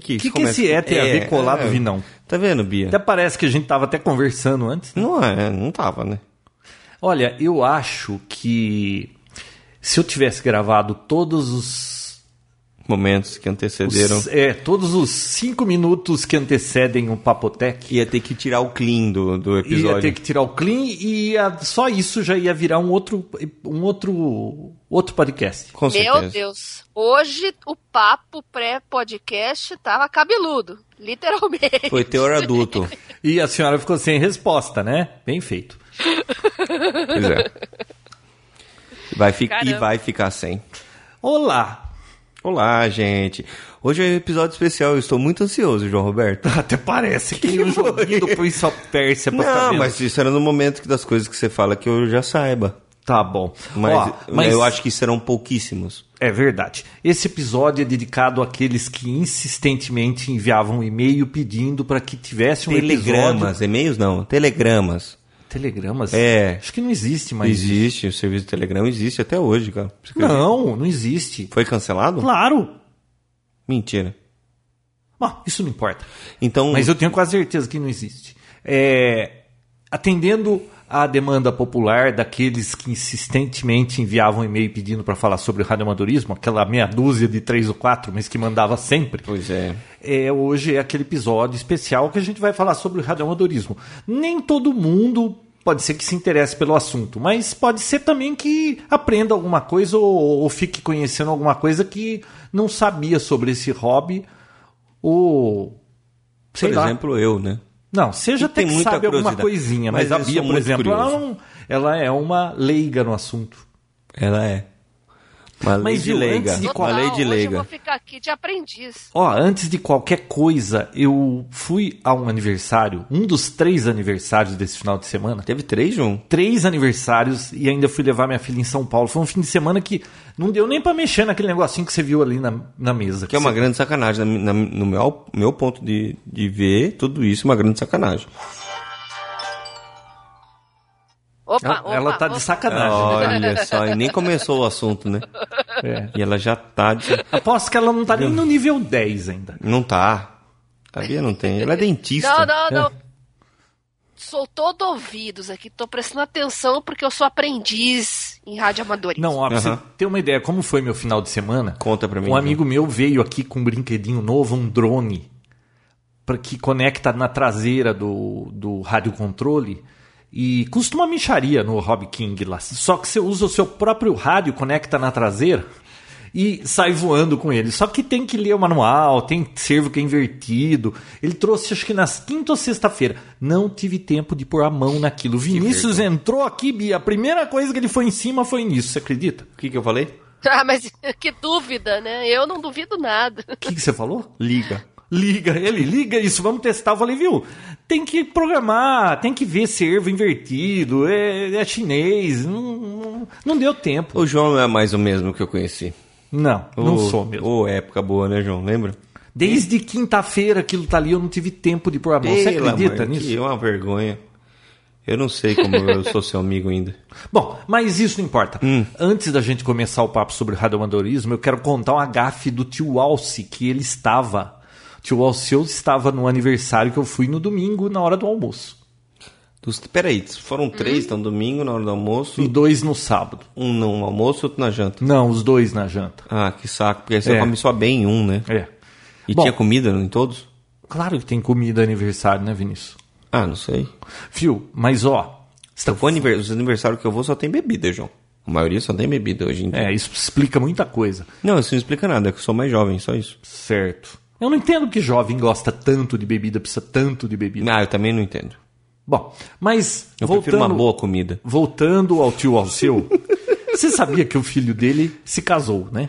Que que, que, que esse é tem a ver com o lado é. Vinão? Tá vendo, Bia? Até parece que a gente tava até conversando antes. Não é, não tava, né? Olha, eu acho que se eu tivesse gravado todos os, Momentos que antecederam. os- é, todos os cinco minutos que antecedem o Papotec, Ia ter que tirar o clean do, do episódio. ia ter que tirar o clean e ia- só isso já ia virar um outro um outro outro podcast. Com Meu certeza. Deus. Hoje o papo pré-podcast tava cabeludo. Literalmente. Foi teor adulto. E a senhora ficou sem resposta, né? Bem feito. Pois é. Vai fi- e vai ficar sem. Olá. Olá, gente. Hoje é um episódio especial. Eu estou muito ansioso, João Roberto. Até parece que um joguinho do Prince of Persia pra Não, mas isso era no momento que das coisas que você fala que eu já saiba. Tá bom. Mas, Ó, mas eu acho que serão pouquíssimos. É verdade. Esse episódio é dedicado àqueles que insistentemente enviavam e-mail pedindo para que tivesse um Telegramas, episódio... e-mails não, telegramas. Telegramas? É. Acho que não existe mais. Existe, o serviço de Telegram existe até hoje, cara. Não, não existe. Foi cancelado? Claro. Mentira. Bom, isso não importa. Então, Mas eu tenho quase certeza que não existe. É, atendendo à demanda popular daqueles que insistentemente enviavam e-mail pedindo para falar sobre o radioamadorismo, aquela meia dúzia de três ou quatro, mas que mandava sempre. pois é. é, hoje é aquele episódio especial que a gente vai falar sobre o radioamadorismo. Nem todo mundo pode ser que se interesse pelo assunto, mas pode ser também que aprenda alguma coisa ou, ou fique conhecendo alguma coisa que não sabia sobre esse hobby ou sei Por lá. exemplo, eu, né? Não, seja até que sabe alguma coisinha, mas, Mas a Bia, sou por exemplo, ela, não- ela é uma leiga no assunto. Ela é. Uma lei Mas, de viu, leiga. antes de Uma lei de hoje eu leiga. vou ficar aqui de aprendiz. Ó, antes de qualquer coisa, eu fui a um aniversário, um dos três aniversários desse final de semana. Teve três, João? Três aniversários e ainda fui levar minha filha em São Paulo. Foi um fim de semana que não deu nem pra mexer naquele negocinho que você viu ali na, na mesa. Que é uma Você- grande sacanagem. Na- na- no meu, meu ponto de, de ver, tudo isso é uma grande sacanagem. Opa, Ela, opa, ela tá opa. de sacanagem. Olha só, e nem começou o assunto, né? É. E ela já tá de... Aposto que ela não tá nem no nível 10 ainda. Não tá. A Bia não tem. Ela é dentista. Não, não, não. É. Sou todo ouvidos aqui, tô prestando atenção porque eu sou aprendiz em rádio amadorismo. Não, ó, pra Aham. você ter uma ideia, como foi meu final de semana? Conta pra mim. Um amigo meu veio aqui com um brinquedinho novo, um drone, para que conecta na traseira do, do radiocontrole. E custa uma micharia no Hobby King lá. Só que você usa o seu próprio rádio, conecta na traseira e sai voando com ele. Só que tem que ler o manual, tem servo que é invertido. Ele trouxe acho que nas quinta ou sexta-feira. Não tive tempo de pôr a mão naquilo. Vinícius entrou aqui, Bia. A primeira coisa que ele foi em cima foi nisso, você acredita? O que, que eu falei? Ah, mas que dúvida, né? Eu não duvido nada. O que, que você falou? Liga. Liga, ele liga isso, vamos testar. Eu falei, viu? Tem que programar, tem que ver servo invertido, é, é chinês, não, não, não deu tempo. O João não é mais o mesmo que eu conheci. Não, não Ô, sou mesmo. Ô, época boa, né, João? Lembra? Desde quinta-feira aquilo tá ali, eu não tive tempo de pôr a mão. Você acredita mãe, nisso? Que é uma vergonha. Eu não sei como eu sou seu amigo ainda. Bom, mas isso não importa. Hum. Antes da gente começar o papo sobre radioamadorismo, eu quero contar uma gafe do tio Alce, que ele estava. Tio Alceu estava no aniversário que eu fui no domingo, na hora do almoço. Dos, peraí, foram três, então domingo na hora do almoço, E dois no sábado. um no almoço, outro na janta. Não, os dois na janta. Ah, que saco, porque aí você É. come só bem em um, né? É. E Bom. tinha comida em todos? Claro que tem comida aniversário, né, Vinícius? Ah, não sei. Viu? Mas ó. Se for aniversário, os aniversários que eu vou só tem bebida, João. A maioria só tem bebida hoje em dia. É, isso explica muita coisa. Não, isso não explica nada, é que eu sou mais jovem, só isso. Certo. Eu não entendo que jovem gosta tanto de bebida, precisa tanto de bebida. Ah, eu também não entendo. Bom, mas Eu voltando, prefiro uma boa comida. voltando ao tio Alceu, você sabia que o filho dele se casou, né?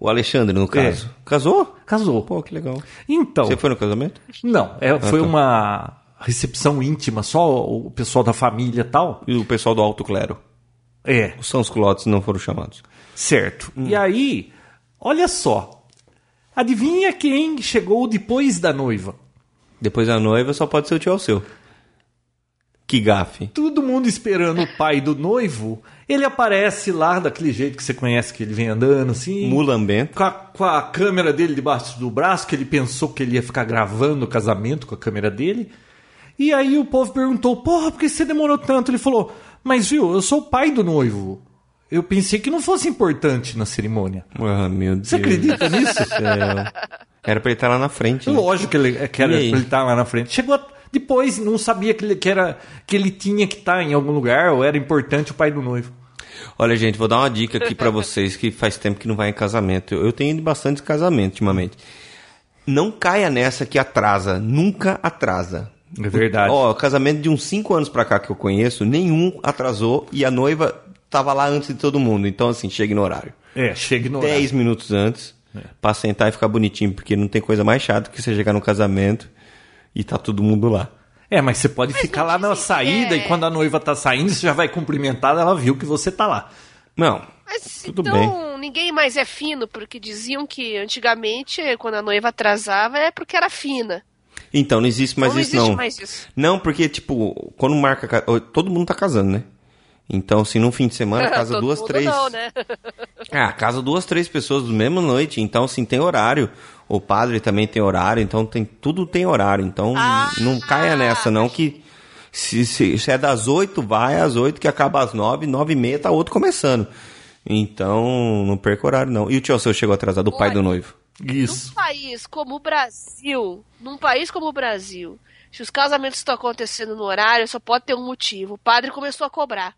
O Alexandre, no caso. Casou? Casou. Pô, que legal. Então, Você foi no casamento? não, é, foi tá. uma recepção íntima, só o pessoal da família e tal. E o pessoal do Alto Clero? É, Os São Culotes não foram chamados. certo. E aí, olha só. Adivinha quem chegou depois da noiva? Depois a noiva só pode ser o tio Alceu. Que gafe. Todo mundo esperando o pai do noivo. Ele aparece lá daquele jeito que você conhece, que ele vem andando assim. Mulambento. Com a, com a câmera dele debaixo do braço, que ele pensou que ele ia ficar gravando o casamento com a câmera dele. E aí o povo perguntou: Porra, por que você demorou tanto? Ele falou: Mas viu, eu sou o pai do noivo. Eu pensei que não fosse importante na cerimônia. Ah, meu Deus. Você acredita nisso? Era pra ele estar lá na frente. né? Lógico que ele, que era pra ele estar lá na frente. Chegou a- depois, não sabia que ele, que, era, que ele tinha que estar em algum lugar, ou era importante o pai do noivo. Olha, gente, vou dar uma dica aqui pra vocês que faz tempo que não vai em casamento. Eu, eu tenho ido bastante em casamento ultimamente. Não caia nessa que atrasa. Nunca atrasa. É verdade. Ó, casamento de uns 5 anos pra cá que eu conheço, nenhum atrasou e a noiva tava lá antes de todo mundo. Então, assim, chegue no horário. É, chega no horário. 10 minutos antes, pra sentar e ficar bonitinho, porque não tem coisa mais chata que você chegar no casamento e tá todo mundo lá. É, mas você pode Mas ficar não lá na saída é- e quando a noiva tá saindo, você já vai cumprimentar, ela viu que você tá lá. Não, Mas Tudo então ninguém mais é fino, porque diziam que antigamente, quando a noiva atrasava, é porque era fina. então não existe mais não isso existe não. mais isso. Não, porque, tipo, quando marca. ca- Todo mundo tá casando, né? Então, se num fim de semana casa Todo duas, mundo três. Não, né? Ah, casa duas, três pessoas na mesma noite. Então, assim, tem horário. O padre também tem horário. Então, tem tudo tem horário. Então, Ah, não caia nessa, não, que. Se, se, se é das oito, vai às oito, que acaba às nove, nove e meia, tá outro começando. Então, não perca horário, não. E o tio seu chegou atrasado, o pai do noivo. Isso. Num país como o Brasil, num país como o Brasil, se os casamentos estão acontecendo no horário, só pode ter um motivo. O padre começou a cobrar.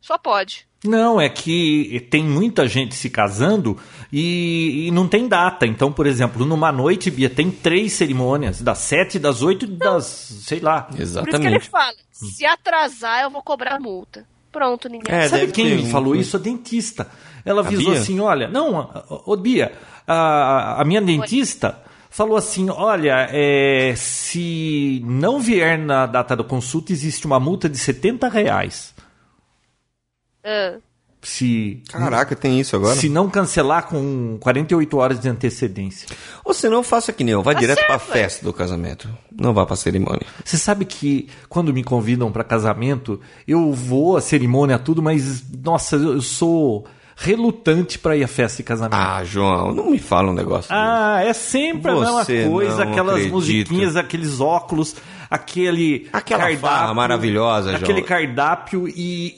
Só pode. Não, é que tem muita gente se casando e, e não tem data. Então, por exemplo, numa noite, Bia, tem três cerimônias, das sete, das oito e das, sei lá. Por isso que ele Exatamente. fala: se atrasar, eu vou cobrar multa. Pronto, ninguém. É, Sabe quem ter um- falou isso? A dentista. Ela avisou assim, olha, não, ô Bia, a, a minha dentista falou assim, olha, é, se não vier na data da consulta, existe uma multa de 70 reais. Ah, Se, Caraca, tem isso agora? se não cancelar com 48 horas de antecedência. Ou se não, faça que nem eu. Vai Tá direto pra certo, ué. festa do casamento. Não vá pra cerimônia. Você sabe que quando me convidam para casamento, eu vou à cerimônia, tudo, mas, nossa, eu sou relutante para ir à festa de casamento. Ah, João, não me fala um negócio. Ah, é sempre a mesma coisa, aquelas acredita. musiquinhas, aqueles óculos, aquele Aquela farra maravilhosa, João. aquele cardápio e,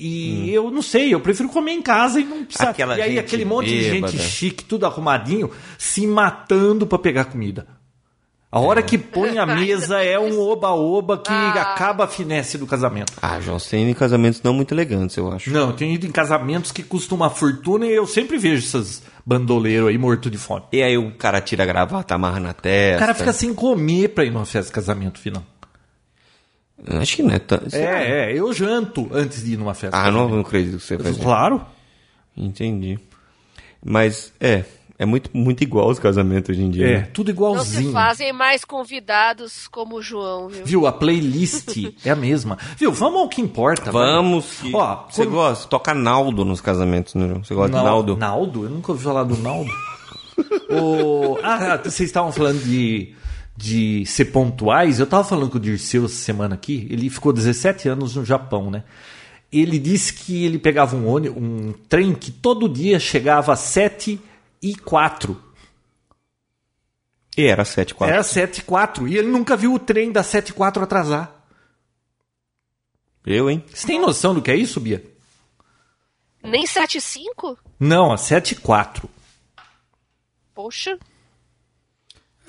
e eu não sei, eu prefiro comer em casa e não precisar. Aquela e aí aquele monte de bêbada. gente chique, tudo arrumadinho, se matando para pegar comida. A hora que põe a mesa é um oba-oba que Ah. acaba a finesse do casamento. Ah, João, você tem ido em casamentos não muito elegantes, eu acho. Não, eu tenho ido em casamentos que custam uma fortuna e eu sempre vejo esses bandoleiros aí morto de fome. E aí o cara tira a gravata, amarra na testa. O cara fica sem comer pra ir numa festa de casamento final. Acho que não é tão... Será? É, é, eu janto antes de ir numa festa. Ah, não, não acredito que você faz. Claro. Entendi. Mas, é, é muito, muito igual os casamentos hoje em dia. É, né? tudo não se igualzinho. fazem mais convidados como o João, viu? Viu? A playlist é a mesma. Viu? Vamos ao que importa. Vamos. que- Ó, você quando- gosta? Toca Naldo nos casamentos, né? João? Você gosta de Nal- Naldo? Naldo? Eu nunca ouvi falar do Naldo. O- Ah, vocês estavam falando de, de ser pontuais. Eu tava falando com o Dirceu essa semana aqui. Ele ficou 17 anos no Japão, né? Ele disse que ele pegava um ônibus, um trem que todo dia chegava às 7 e 4. E era 7 4 Era 7 e 4. E ele nunca viu o trem da 7 e 4 atrasar. Eu, hein? Você tem noção do que é isso, Bia? Nem 7,5? Não, a 7 e 4. Poxa.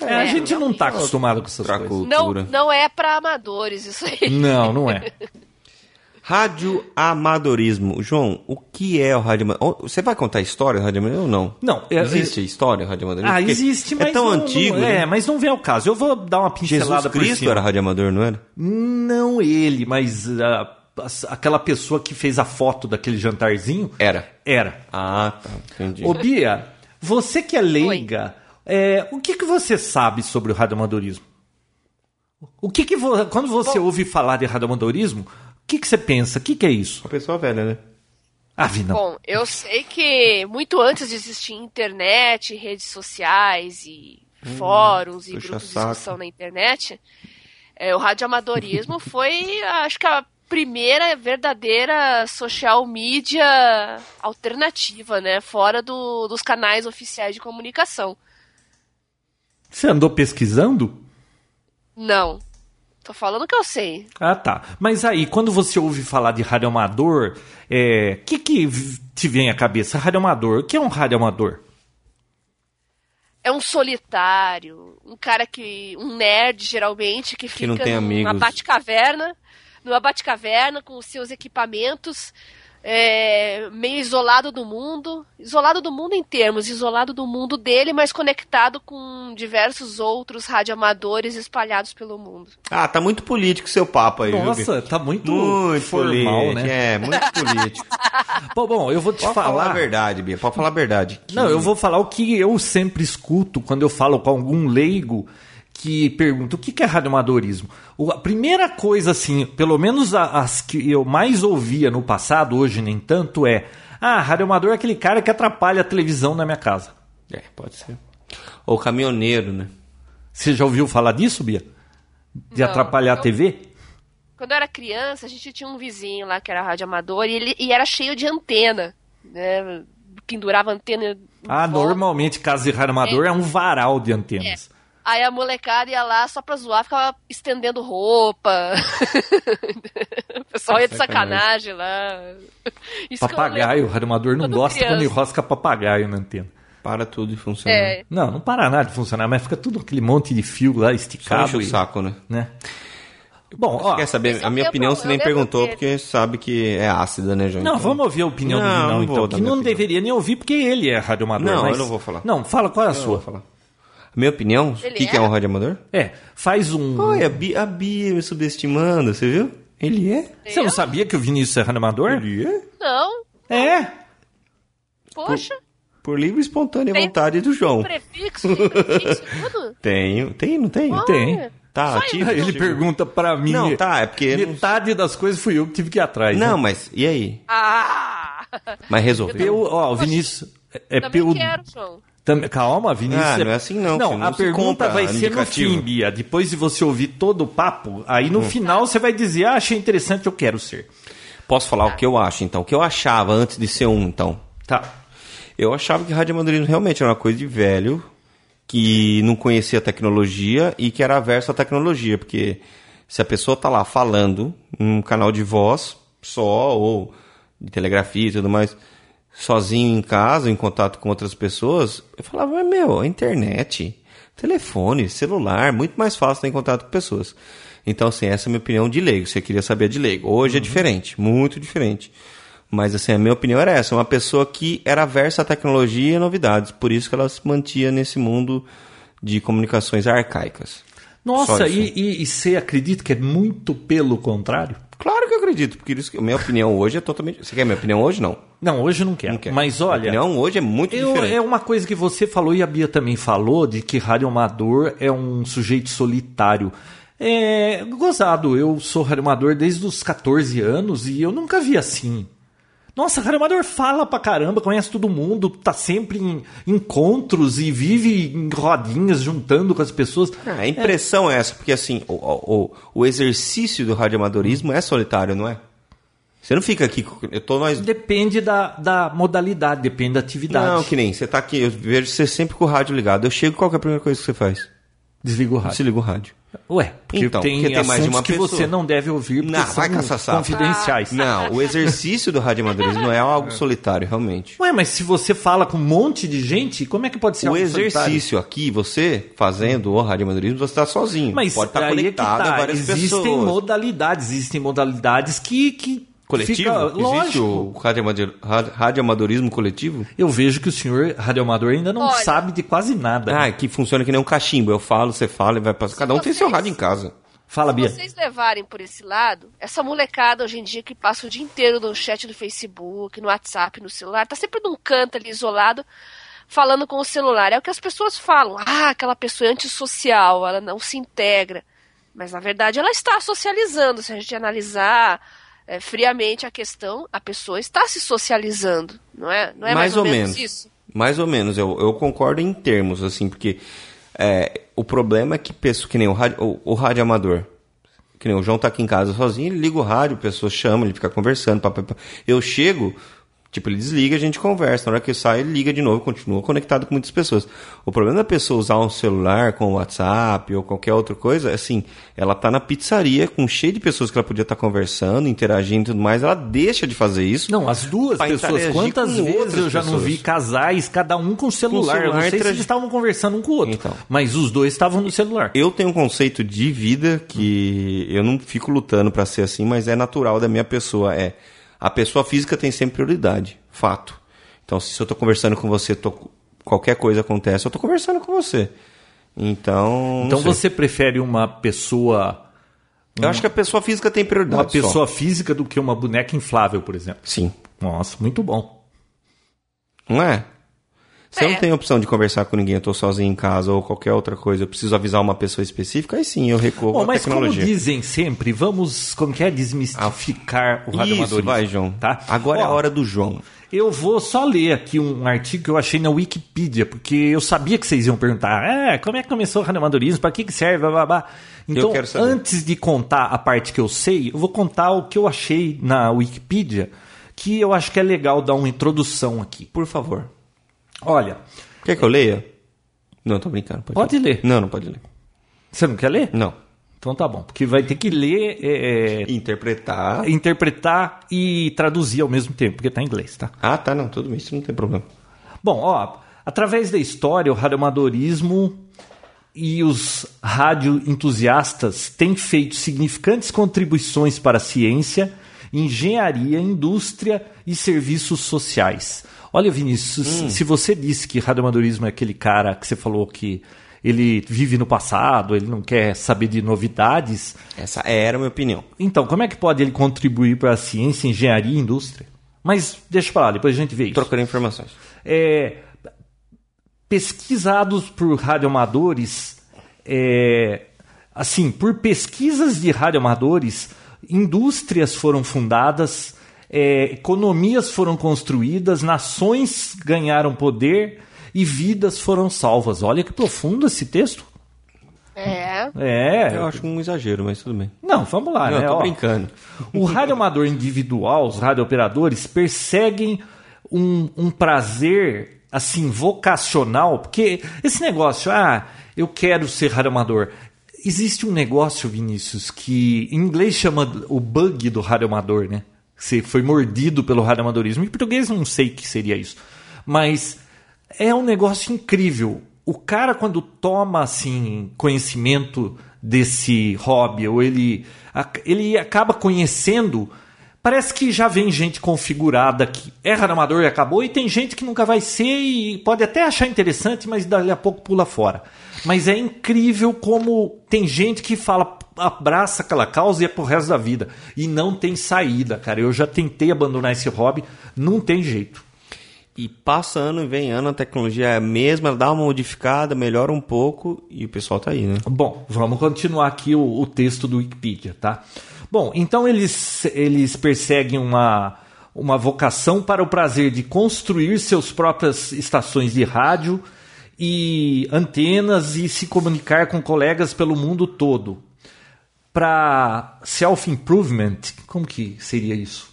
É, a É, gente não tá realmente. acostumado com essas Outra coisas. Não, cultura. não é pra amadores isso aí. Não, não é. Radioamadorismo. João, o que é o radioamadorismo? Você vai contar a história do radioamadorismo ou não? Não, é- Existe a história do radioamadorismo? Ah, Porque existe, mas É tão não, antigo. não- né? é, mas não vem ao caso. Eu vou dar uma Jesus pincelada por Cristo cima. era radioamador, não era? Não ele, mas ah, as- aquela pessoa que fez a foto daquele jantarzinho Era. era. Ah, tá. Entendi. Ô Bia, você que é leiga, é, o que, que você sabe sobre o radioamadorismo? O que que vo- quando você ouve falar de radioamadorismo, o que, que você pensa? O que, que é isso? Uma pessoa velha, né? Ah, Vi, não. Bom, eu sei que muito antes de existir internet, redes sociais e fóruns e grupos de saco. discussão na internet, é, o radioamadorismo foi, acho que, a primeira verdadeira social media alternativa, né? Fora do, dos canais oficiais de comunicação. Você andou pesquisando? Não. Tô falando que eu sei. Ah, tá. Mas aí, quando você ouve falar de rádio amador, o é, que, que te vem à cabeça? Rádio amador. O que é um rádio amador? É um solitário, um cara que. um nerd, geralmente, que, Que fica não tem numa amigos. Batcaverna, numa Batcaverna com os seus equipamentos, é, meio isolado do mundo. Isolado do mundo em termos, isolado do mundo dele, mas conectado com diversos outros radioamadores espalhados pelo mundo. Ah, tá muito político seu papo aí, viu? Nossa, tá muito, Muito formal, político, né? É, muito político. Bom, bom, eu vou te Pode falar falar. a verdade, Bia. Pode falar a verdade. Que- Não, eu vou falar o que eu sempre escuto quando eu falo com algum leigo que pergunta o que é radioamadorismo. A primeira coisa, assim, pelo menos a- as que eu mais ouvia no passado, hoje nem tanto, é ah, radioamador é aquele cara que atrapalha a televisão na minha casa. É, pode ser. Ou caminhoneiro, né? Você já ouviu falar disso, Bia? De Não, atrapalhar a eu- TV? Quando eu era criança, a gente tinha um vizinho lá que era radioamador e, ele, e era cheio de antena, né? Pendurava antena. Ah, volta. normalmente casa de radioamador é. um varal de antenas. Aí a molecada ia lá só pra zoar, ficava estendendo roupa. o pessoal ia de sacanagem lá. Isso Papagaio, o radioamador não Quando gosta quando criança. enrosca papagaio na antena. Para tudo e funciona. É, Não, não para nada de funcionar, mas fica tudo aquele monte de fio lá Só esticado. enche o saco, né? né? Bom, ó, Quer saber? é A o minha opinião você nem lembro perguntou, dele. porque sabe que é ácida, né, João? não, Então- vamos ouvir a opinião do Não, Vinão, não então. vou Que não opinião. deveria nem ouvir, porque ele é radioamador. Não, mas- eu não vou falar. Não, fala qual é a Eu sua. vou falar. Minha opinião? O que, que é é? um radioamador? É, faz um... Olha, a Bia, a Bia me subestimando, você viu? Ele é? Você não sabia que o Vinícius é radioamador? Ele é? Não, É. poxa, Por livre e espontânea Tem- vontade do João. prefixo, prefixo, tudo. Tenho. Tem, não tem? Tem. Olha, Tá, só ativo. Ele pergunta pra mim. Não, tá, é porque... não- Metade das coisas fui eu que tive que ir atrás. Não, né? mas e aí? Ah! Mas resolveu. Ó, o Vinícius... É Também peu... quero, João. Tam- Calma, Vinícius. Ah, não é assim não, Não, não a pergunta vai ser no fim, Bia. Depois de você ouvir todo o papo, aí no final você vai dizer, ah, achei interessante, eu quero ser. Posso falar o que eu acho, então? O que eu achava antes de ser um, então? Tá. Eu achava que radioamadorismo realmente era uma coisa de velho, que não conhecia tecnologia e que era averso à tecnologia, porque se a pessoa tá lá falando em um canal de voz só, ou de telegrafia e tudo mais, sozinho em casa, em contato com outras pessoas, eu falava, mas meu, a internet, telefone, celular, muito mais fácil ter em contato com pessoas. Então, assim, essa é a minha opinião de leigo. Você queria saber de leigo. Hoje é diferente, muito diferente. Mas, assim, a minha opinião era essa. Uma pessoa que era aversa à tecnologia e novidades. Por isso que ela se mantinha nesse mundo de comunicações arcaicas. Nossa, e, e, e você acredita que é muito pelo contrário? Claro que eu acredito, porque isso, minha opinião hoje é totalmente... Você quer minha opinião hoje? Não. Não, hoje eu não quero. Não quer. Mas Minha olha, opinião hoje é muito eu- diferente. é uma coisa que você falou e a Bia também falou, de que radioamador é um sujeito solitário. É gozado, eu sou radioamador desde os 14 anos e eu nunca vi assim. Nossa, radioamador fala pra caramba, conhece todo mundo, tá sempre em encontros e vive em rodinhas juntando com as pessoas. Ah, a impressão é essa, porque assim, o, o, o exercício do radioamadorismo é solitário, não é? Você não fica aqui, eu tô nós... Depende da, da modalidade, depende da atividade. Não, que nem, você tá aqui, eu vejo você sempre com o rádio ligado. Eu chego, qual é a primeira coisa que você faz? Desliga o rádio. Você liga o rádio. Ué, porque Então, tem porque tem mais de uma que pessoa. você não deve ouvir porque Não, são vai caçar sapo. confidenciais. Não, o exercício do radioamadorismo não é algo solitário, realmente. Ué, mas se você fala com um monte de gente, como é que pode ser O algo solitário? exercício aqui, você fazendo o radioamadorismo, você está sozinho. Mas Pode estar aí é conectado tá. a várias Existem pessoas. modalidades, existem modalidades que, que Coletivo? fica- Existe lógico. o radioamado- ra- radioamadorismo coletivo? Eu vejo que o senhor radioamador ainda não Olha. sabe de quase nada. Ah, que funciona que nem um cachimbo. Eu falo, você fala e vai passar. Cada um tem seu rádio em casa. Fala, Se Bia. vocês levarem por esse lado, essa molecada hoje em dia que passa o dia inteiro no chat do Facebook, no WhatsApp, no celular, tá sempre num canto ali isolado, falando com o celular. É o que as pessoas falam. Ah, aquela pessoa é antissocial, ela não se integra. Mas na verdade ela está socializando. Se a gente analisar é, friamente a questão, a pessoa está se socializando, não é? Não é mais, ou, menos, isso? Mais ou menos, eu, eu concordo em termos, assim, porque é, o problema é que pessoa, que nem o rádio, o, o rádio amador, Que nem o João tá aqui em casa sozinho, ele liga o rádio, a pessoa chama, ele fica conversando. Pá, pá, pá. Eu chego, tipo, ele desliga, a gente conversa. Na hora que eu saio, ele liga de novo, continua conectado com muitas pessoas. O problema da pessoa usar um celular com WhatsApp ou qualquer outra coisa, é assim, ela tá na pizzaria com cheio de pessoas que ela podia estar conversando, interagindo e tudo mais, ela deixa de fazer isso. Não, as duas pessoas. Quantas com vezes outras eu já não pessoas. vi casais, cada um com celular. eu não celular, sei se eles estavam conversando um com o outro. Então. Mas os dois estavam no celular. Eu tenho um conceito de vida que eu não fico lutando pra ser assim, mas é natural da minha pessoa. É a pessoa física tem sempre prioridade, fato. Então, se eu tô conversando com você, tô- qualquer coisa acontece, eu tô conversando com você. Então, Então sei. você prefere uma pessoa. eu acho que a pessoa física tem prioridade. Uma só. pessoa física do que uma boneca inflável, por exemplo. sim, Nossa, muito bom. não é? Se eu É. não tenho opção de conversar com ninguém, eu tô sozinho em casa ou qualquer outra coisa, eu preciso avisar uma pessoa específica, aí sim eu recorro Bom, à mas como tecnologia. dizem sempre, vamos, como que é, desmistificar o Isso, radioamadorismo. vai, João. Tá? Agora é Ó, a hora do João. Eu vou só ler aqui um artigo que eu achei na Wikipedia, porque eu sabia que vocês iam perguntar, é, como é que começou o radioamadorismo, para que, que serve, blá, blá, blá. Então, quero saber. antes de contar a parte que eu sei, eu vou contar o que eu achei na Wikipedia, que eu acho que é legal dar uma introdução aqui. Por favor. Olha, Quer que eu leia? Não, tô brincando. Pode, Pode ler. Não, não pode ler. você não quer ler? Não. Então tá bom, porque vai ter que ler, é, é, Interpretar. interpretar e traduzir ao mesmo tempo, porque tá em inglês, tá? Ah, tá, não, tudo bem, isso não tem problema. Bom, ó, através da história, o radioamadorismo e os radioentusiastas têm feito significantes contribuições para a ciência, engenharia, indústria e serviços sociais. Olha, Vinícius, se você disse que radioamadorismo é aquele cara que você falou que ele vive no passado, ele não quer saber de novidades, Essa era a minha opinião. então como é que pode ele contribuir para a ciência, engenharia e indústria? Mas deixa pra lá, depois a gente vê isso. Trocando informações. É, pesquisados por radioamadores, é, assim, por pesquisas de radioamadores, indústrias foram fundadas, é, economias foram construídas, nações ganharam poder e vidas foram salvas. Olha que profundo esse texto. É. É. Eu acho um exagero, mas tudo bem. Não, vamos lá, não, né? eu tô Ó, brincando. o radioamador individual, os radiooperadores, perseguem um, um prazer assim vocacional, porque esse negócio, ah, eu quero ser radioamador. Existe um negócio, Vinícius, que em inglês chama o bug do radioamador, né? Você foi mordido pelo radioamadorismo. Em português não sei o que seria isso. Mas é um negócio incrível. O cara, quando toma assim conhecimento desse hobby, ou ele, ele acaba conhecendo, parece que já vem gente configurada que é radioamador e acabou, e tem gente que nunca vai ser e pode até achar interessante, mas dali a pouco pula fora. Mas é incrível como tem gente que fala, abraça aquela causa e é pro resto da vida. E não tem saída, cara. Eu já tentei abandonar esse hobby, não tem jeito. E passa ano e vem ano, a tecnologia é a mesma, dá uma modificada, melhora um pouco e o pessoal tá aí, né? Bom, vamos continuar aqui o, o texto do Wikipedia, tá? Bom, então eles, eles perseguem uma, uma vocação para o prazer de construir seus próprias estações de rádio e antenas e se comunicar com colegas pelo mundo todo. Para self-improvement, como que seria isso?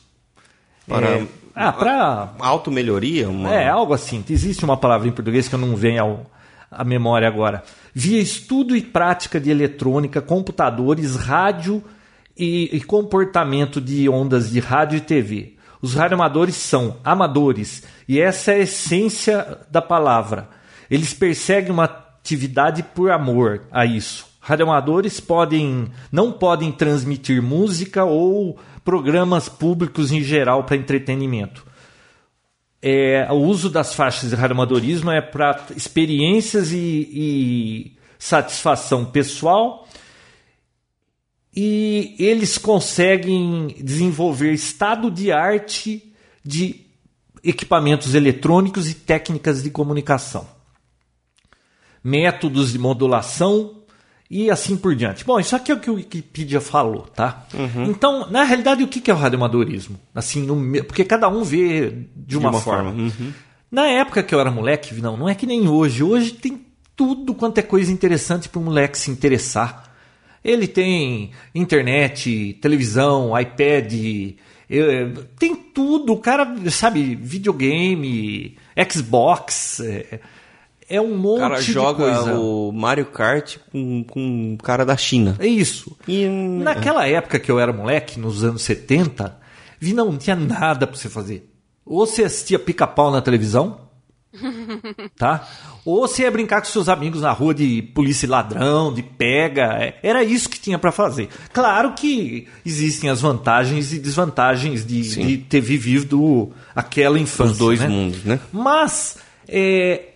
Para É, ah, para auto-melhoria, uma... é, algo assim. Existe uma palavra em português que eu não venho ao, à memória agora. Via estudo e prática de eletrônica, computadores, rádio e, e comportamento de ondas de rádio e TV. Os radioamadores são amadores e essa é a essência da palavra. Eles perseguem uma atividade por amor a isso. Radioamadores podem, não podem transmitir música ou programas públicos em geral para entretenimento. É, o uso das faixas de radioamadorismo é para experiências e, e satisfação pessoal e eles conseguem desenvolver estado de arte de equipamentos eletrônicos e técnicas de comunicação, métodos de modulação e assim por diante. Bom, isso aqui é o que o Wikipedia falou, tá? Então, na realidade, o que é o radioamadorismo? Assim, no, porque cada um vê de uma, uma forma. forma, uhum. Na época que eu era moleque, não, não é que nem hoje. Hoje tem tudo quanto é coisa interessante para um moleque se interessar. Ele tem internet, televisão, iPad, eh, tem tudo. O cara, sabe, videogame, Xbox. É, é um monte O cara de joga coisa. o Mario Kart com, com um cara da China. É isso. E, Naquela época que eu era moleque, nos anos 70, vi não tinha nada pra você fazer. Ou você assistia pica-pau na televisão, tá? Ou você ia brincar com seus amigos na rua de polícia e ladrão, de pega. É, Era isso que tinha pra fazer. Claro que existem as vantagens e desvantagens de, de ter vivido aquela infância. os dois né? mundos, né? Mas, é,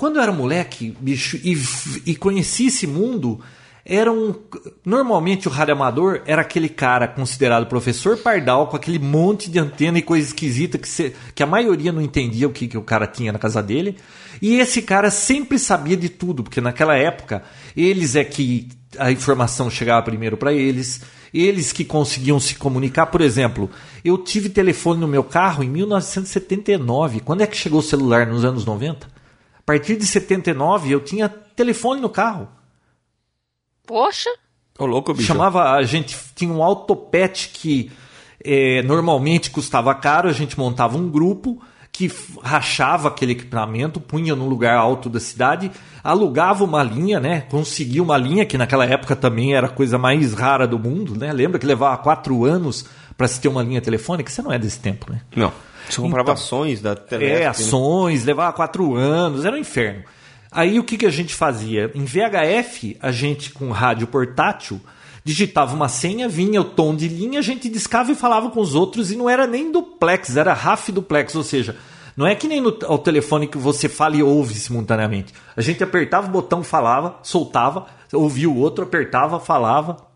quando eu era moleque, bicho, e, e conheci esse mundo, era um. Normalmente o rádio amador era aquele cara considerado professor pardal, com aquele monte de antena e coisa esquisita que, cê- que a maioria não entendia o que, que o cara tinha na casa dele. E esse cara sempre sabia de tudo, porque naquela época eles é que a informação chegava primeiro para eles. Eles que conseguiam se comunicar, por exemplo, eu tive telefone no meu carro em 1979. Quando é que chegou o celular nos anos 90? A partir de 79 eu tinha telefone no carro. Poxa, Ô, louco, bicho. Chamava, a gente tinha um autopet que eh, normalmente custava caro, a gente montava um grupo que rachava aquele equipamento, punha num lugar alto da cidade, alugava uma linha, né? Conseguia uma linha, que naquela época também era a coisa mais rara do mundo, né? Lembra que levava quatro anos para se ter uma linha telefônica? Você não é desse tempo, né? Não. Você comprava Então. ações da Telesp. É, né? ações, levava quatro anos, era um inferno. Aí o que, que a gente fazia? Em VHF, a gente com rádio portátil digitava uma senha, vinha o tom de linha, a gente discava e falava com os outros e não era nem duplex, era RAF duplex, ou seja, não é que nem no ao telefone que você fala e ouve simultaneamente. A gente apertava o botão, falava, soltava, ouvia o outro, apertava, falava.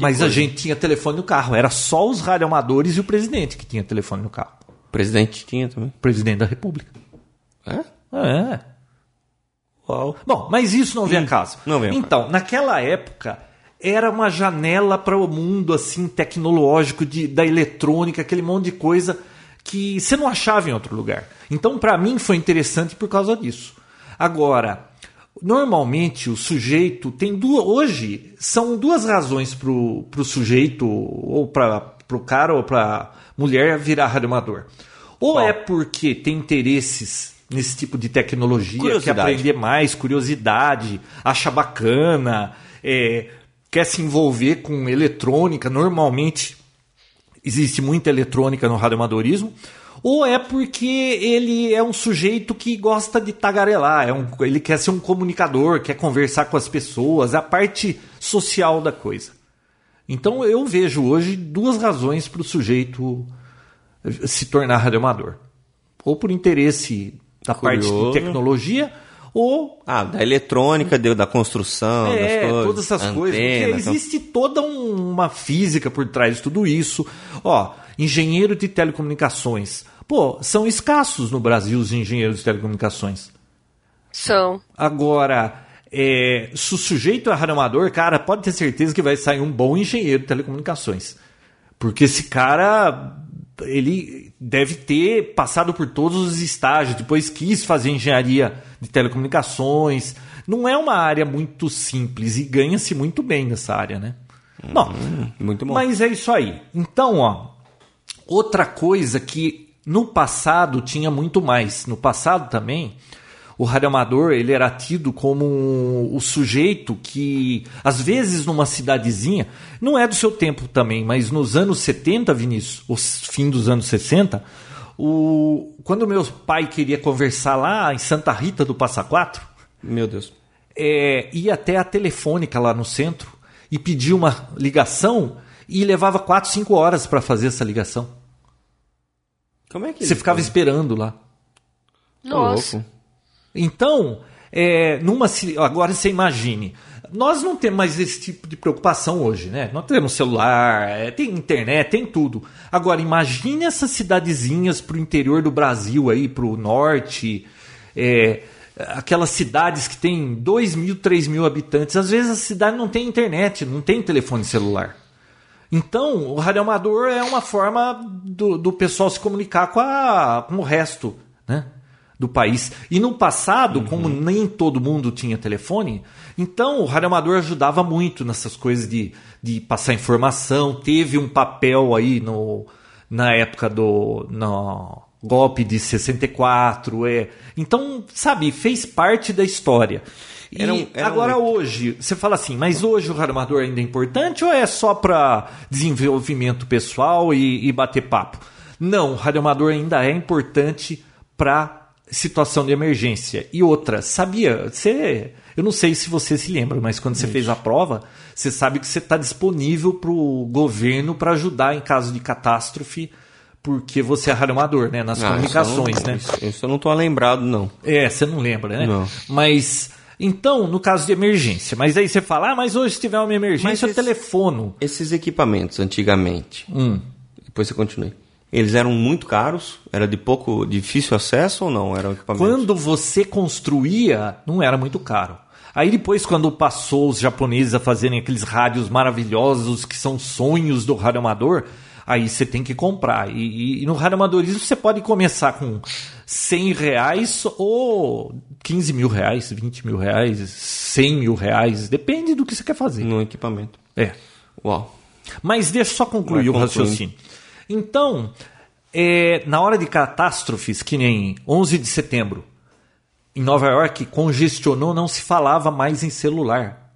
Mas a coisa. gente tinha telefone no carro, era só os radioamadores e o presidente que tinha telefone no carro. O presidente tinha também. Presidente da República. É? É. Uau. Bom, mas isso não vem a caso. não vem a Então, naquela época, era uma janela para o mundo assim tecnológico de, da eletrônica, aquele monte de coisa que você não achava em outro lugar. Então, para mim, foi interessante por causa disso. Agora, normalmente o sujeito tem duas. Hoje, são duas razões para o sujeito, ou para o cara, ou para mulher virar radioamador. Ou é porque tem interesses nesse tipo de tecnologia, quer aprender mais, curiosidade, acha bacana, é, quer se envolver com eletrônica. Normalmente existe muita eletrônica no radioamadorismo. Ou é porque ele é um sujeito que gosta de tagarelar, é um, ele quer ser um comunicador, quer conversar com as pessoas, é a parte social da coisa. Então eu vejo hoje duas razões para o sujeito se tornar radioamador. Ou por interesse da parte Curioso. de tecnologia, ou Ah, da eletrônica, da construção, é, das coisas. todas essas coisas. Porque antena, então- existe toda um- uma física por trás de tudo isso. Ó, engenheiro de telecomunicações. Pô, são escassos no Brasil os engenheiros de telecomunicações. são. Agora, é, se o sujeito é radioamador, cara, pode ter certeza que vai sair um bom engenheiro de telecomunicações. Porque esse cara, ele deve ter passado por todos os estágios, depois quis fazer engenharia de telecomunicações. Não é uma área muito simples e ganha-se muito bem nessa área, né? Bom, Muito bom. mas é isso aí. Então, ó, outra coisa que no passado tinha muito mais. No passado também, o radioamador ele era tido como um- o sujeito que, às vezes, numa cidadezinha, não é do seu tempo também, mas nos anos 70, Vinícius, o fim dos anos 60, o, quando meu pai queria conversar lá em Santa Rita do Passa Quatro, Meu Deus. é, ia até a telefônica lá no centro e pedia uma ligação e levava 4, 5 horas para fazer essa ligação. Como é que Você ficava faz? esperando lá. Ô, Nossa. louco. Então, é, numa agora você imagine, nós não temos mais esse tipo de preocupação hoje, né? Nós temos celular, é, tem internet, tem tudo. Agora imagine essas cidadezinhas pro interior do Brasil aí, pro norte, é, aquelas cidades que tem 2 mil, 3 mil habitantes. Às vezes a cidade não tem internet, não tem telefone celular. Então, o radioamador é uma forma do, do pessoal se comunicar com, a, com o resto, né? do país. E no passado, uhum. como nem todo mundo tinha telefone, então o radioamador ajudava muito nessas coisas de, de passar informação. Teve um papel aí no, na época do no golpe de 64. É. Então, sabe, fez parte da história. Era um, era agora um... hoje, você fala assim, mas hoje o radioamador ainda é importante ou é só para desenvolvimento pessoal e, e bater papo? Não, o radioamador ainda é importante para situação de emergência. E outra, sabia? Você, eu não sei se você se lembra, mas quando você fez a prova, você sabe que você está disponível para o governo para ajudar em caso de catástrofe, porque você é radioamador, né? Nas ah, comunicações, isso não, né? Isso, isso eu não estou lembrado, não. É, você não lembra, né? Não. Mas então, no caso de emergência, mas aí você fala, ah, mas hoje se tiver uma emergência, mas eu telefono. Esses equipamentos, antigamente, hum. depois você continue. Eles eram muito caros? Era de pouco difícil acesso ou não? Equipamentos? Quando você construía, não era muito caro. Aí depois, quando passou os japoneses a fazerem aqueles rádios maravilhosos que são sonhos do rádio amador, aí você tem que comprar. E, e, e no radioamadorismo você pode começar com 100 reais ou 15 mil reais, 20 mil reais, 100 mil reais, depende do que você quer fazer. No equipamento. É. Uau. Mas deixa eu só concluir Vai o raciocínio. Então, é, na hora de catástrofes, que nem 11 de setembro, em Nova York, congestionou, não se falava mais em celular.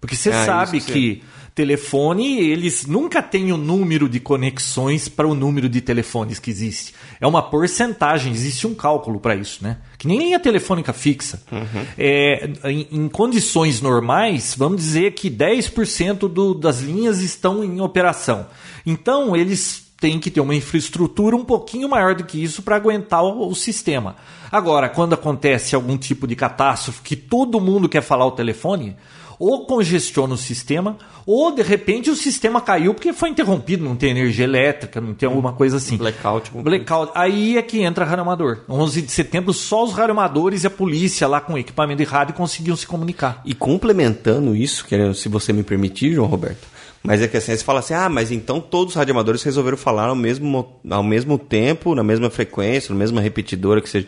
Porque você é, sabe que, que telefone, eles nunca têm o número de conexões para o número de telefones que existe. É uma porcentagem, existe um cálculo para isso, né? Que nem linha telefônica fixa. Uhum. É, em, em, condições normais, vamos dizer que 10% do, das linhas estão em operação. Então, eles tem que ter uma infraestrutura um pouquinho maior do que isso para aguentar o, o, sistema. Agora, quando acontece algum tipo de catástrofe que todo mundo quer falar o telefone, ou congestiona o sistema, ou de repente o sistema caiu porque foi interrompido, não tem energia elétrica, não tem alguma coisa assim. Blackout. Blackout. Aí é que entra radioamador. 11 de setembro, só os radioamadores e a polícia lá com equipamento de rádio conseguiam se comunicar. E complementando isso, se você me permitir, João Roberto, mas é que assim, você fala assim, ah, mas então todos os radioamadores resolveram falar ao mesmo, ao mesmo tempo, na mesma frequência, na mesma repetidora, que seja.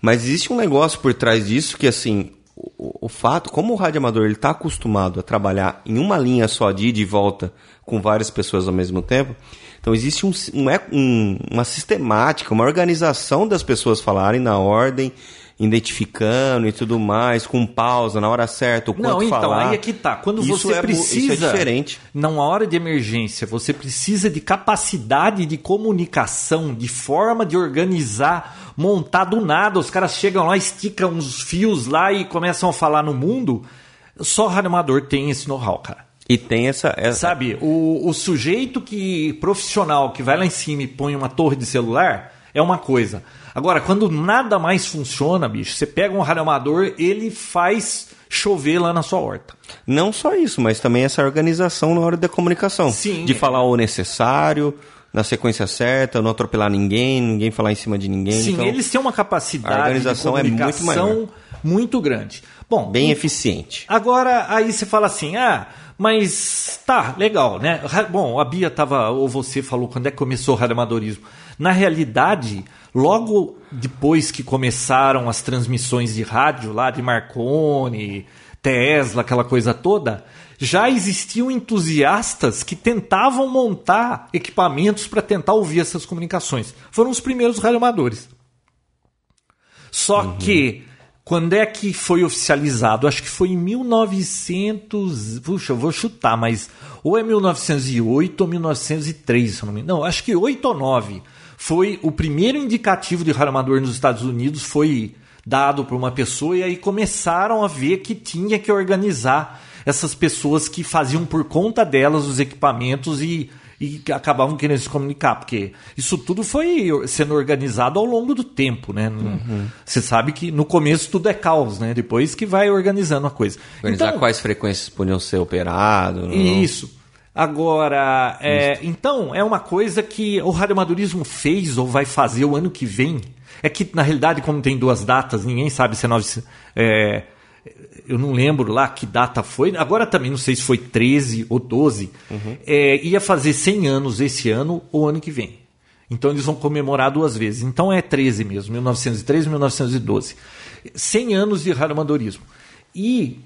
Mas existe um negócio por trás disso que, assim, o, o fato, como o radioamador está acostumado a trabalhar em uma linha só de ida e volta com várias pessoas ao mesmo tempo, então existe um, um, uma sistemática, uma organização das pessoas falarem na ordem identificando e tudo mais, com pausa na hora certa, o quanto Não, então, falar. aí é que tá. Quando isso você é, precisa. Isso é diferente. Não, hora de emergência, você precisa de capacidade de comunicação, de forma de organizar, montar do nada. Os caras chegam lá, esticam uns fios lá e começam a falar no mundo. Só o radioamador tem esse know-how, cara. E tem essa. essa... Sabe, o, o sujeito que profissional que vai lá em cima e põe uma torre de celular é uma coisa. Agora, quando nada mais funciona, bicho, você pega um radioamador, ele faz chover lá na sua horta. Não só isso, mas também essa organização na hora da comunicação. Sim. De falar o necessário, na sequência certa, não atropelar ninguém, ninguém falar em cima de ninguém. Sim, então, eles têm uma capacidade de comunicação é muito, maior. muito grande. Bom, bem eficiente. Agora, aí você fala assim, ah, mas tá, legal, né? Bom, a Bia tava, ou você falou quando é que começou o radioamadorismo. Na realidade, logo depois que começaram as transmissões de rádio lá de Marconi, Tesla, aquela coisa toda, já existiam entusiastas que tentavam montar equipamentos para tentar ouvir essas comunicações. Foram os primeiros radioamadores. Só uhum. que quando é que foi oficializado? Acho que foi em 1900. Puxa, eu vou chutar, mas ou é 1908 ou 1903, se não me engano. Não, acho que 8 ou 9 foi o primeiro indicativo de rádio amador nos Estados Unidos foi dado por uma pessoa e aí começaram a ver que tinha que organizar essas pessoas que faziam por conta delas os equipamentos e, e acabavam querendo se comunicar, porque isso tudo foi sendo organizado ao longo do tempo, né? Uhum. Você sabe que no começo tudo é caos, né? Depois que vai organizando a coisa. Organizar então, quais frequências podiam ser operadas. Isso. Agora, é, então, é uma coisa que o radioamadorismo fez ou vai fazer o ano que vem. É que, na realidade, como tem duas datas, ninguém sabe se é 9. É, eu não lembro lá que data foi. Agora também não sei se foi 13 ou 12. Uhum. É, ia fazer 100 anos esse ano ou ano que vem. Então eles vão comemorar duas vezes. Então é 13 mesmo, 1913 e 1912. 100 anos de radioamadorismo. E,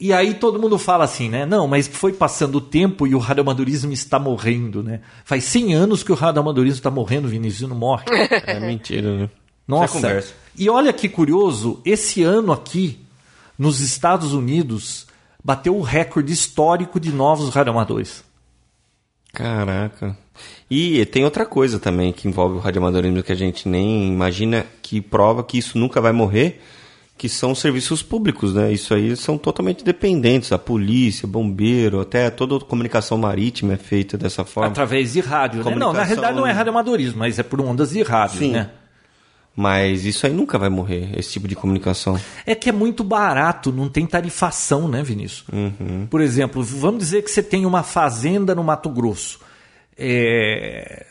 e aí todo mundo fala assim, né? Não, mas foi passando o tempo e o radioamadorismo está morrendo, né? Faz 100 anos que o radioamadorismo está morrendo, Vinícius, não morre. É mentira, né? Nossa. É conversa. E olha que curioso, esse ano aqui, nos Estados Unidos, bateu o recorde histórico de novos radioamadores. Caraca. E tem outra coisa também que envolve o radioamadorismo que a gente nem imagina, que prova que isso nunca vai morrer, que são os serviços públicos, né? Isso aí são totalmente dependentes, a polícia, bombeiro, até toda a comunicação marítima é feita dessa forma. Através de rádio, né? Não, na Comunicação- realidade não é radioamadorismo, mas é por ondas de rádio, Sim. né? Mas isso aí nunca vai morrer, esse tipo de comunicação. É que é muito barato, não tem tarifação, né, Vinícius? Por exemplo, vamos dizer que você tem uma fazenda no Mato Grosso. É,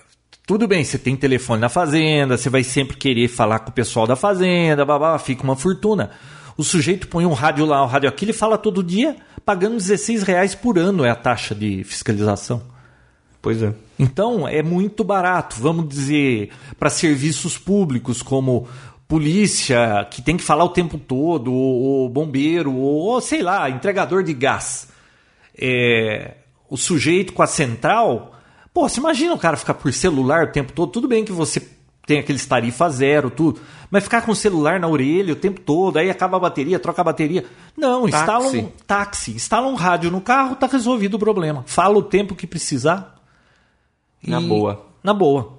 Tudo bem, você tem telefone na fazenda, você vai sempre querer falar com o pessoal da fazenda, babá, fica uma fortuna. O sujeito põe um rádio lá, um rádio aqui, ele fala todo dia, pagando 16 reais por ano é a taxa de fiscalização. Pois é. Então é muito barato, vamos dizer, para serviços públicos como polícia, que tem que falar o tempo todo, ou, ou bombeiro, ou, ou, sei lá, entregador de gás. É, o sujeito com a central, pô, você imagina o cara ficar por celular o tempo todo, tudo bem que você tem aqueles tarifa zero, tudo, mas ficar com o celular na orelha o tempo todo, aí acaba a bateria, troca a bateria. Não, instala um Táxi. táxi, instala um rádio no carro, tá resolvido o problema. Fala o tempo que precisar. Na E- boa. Na boa.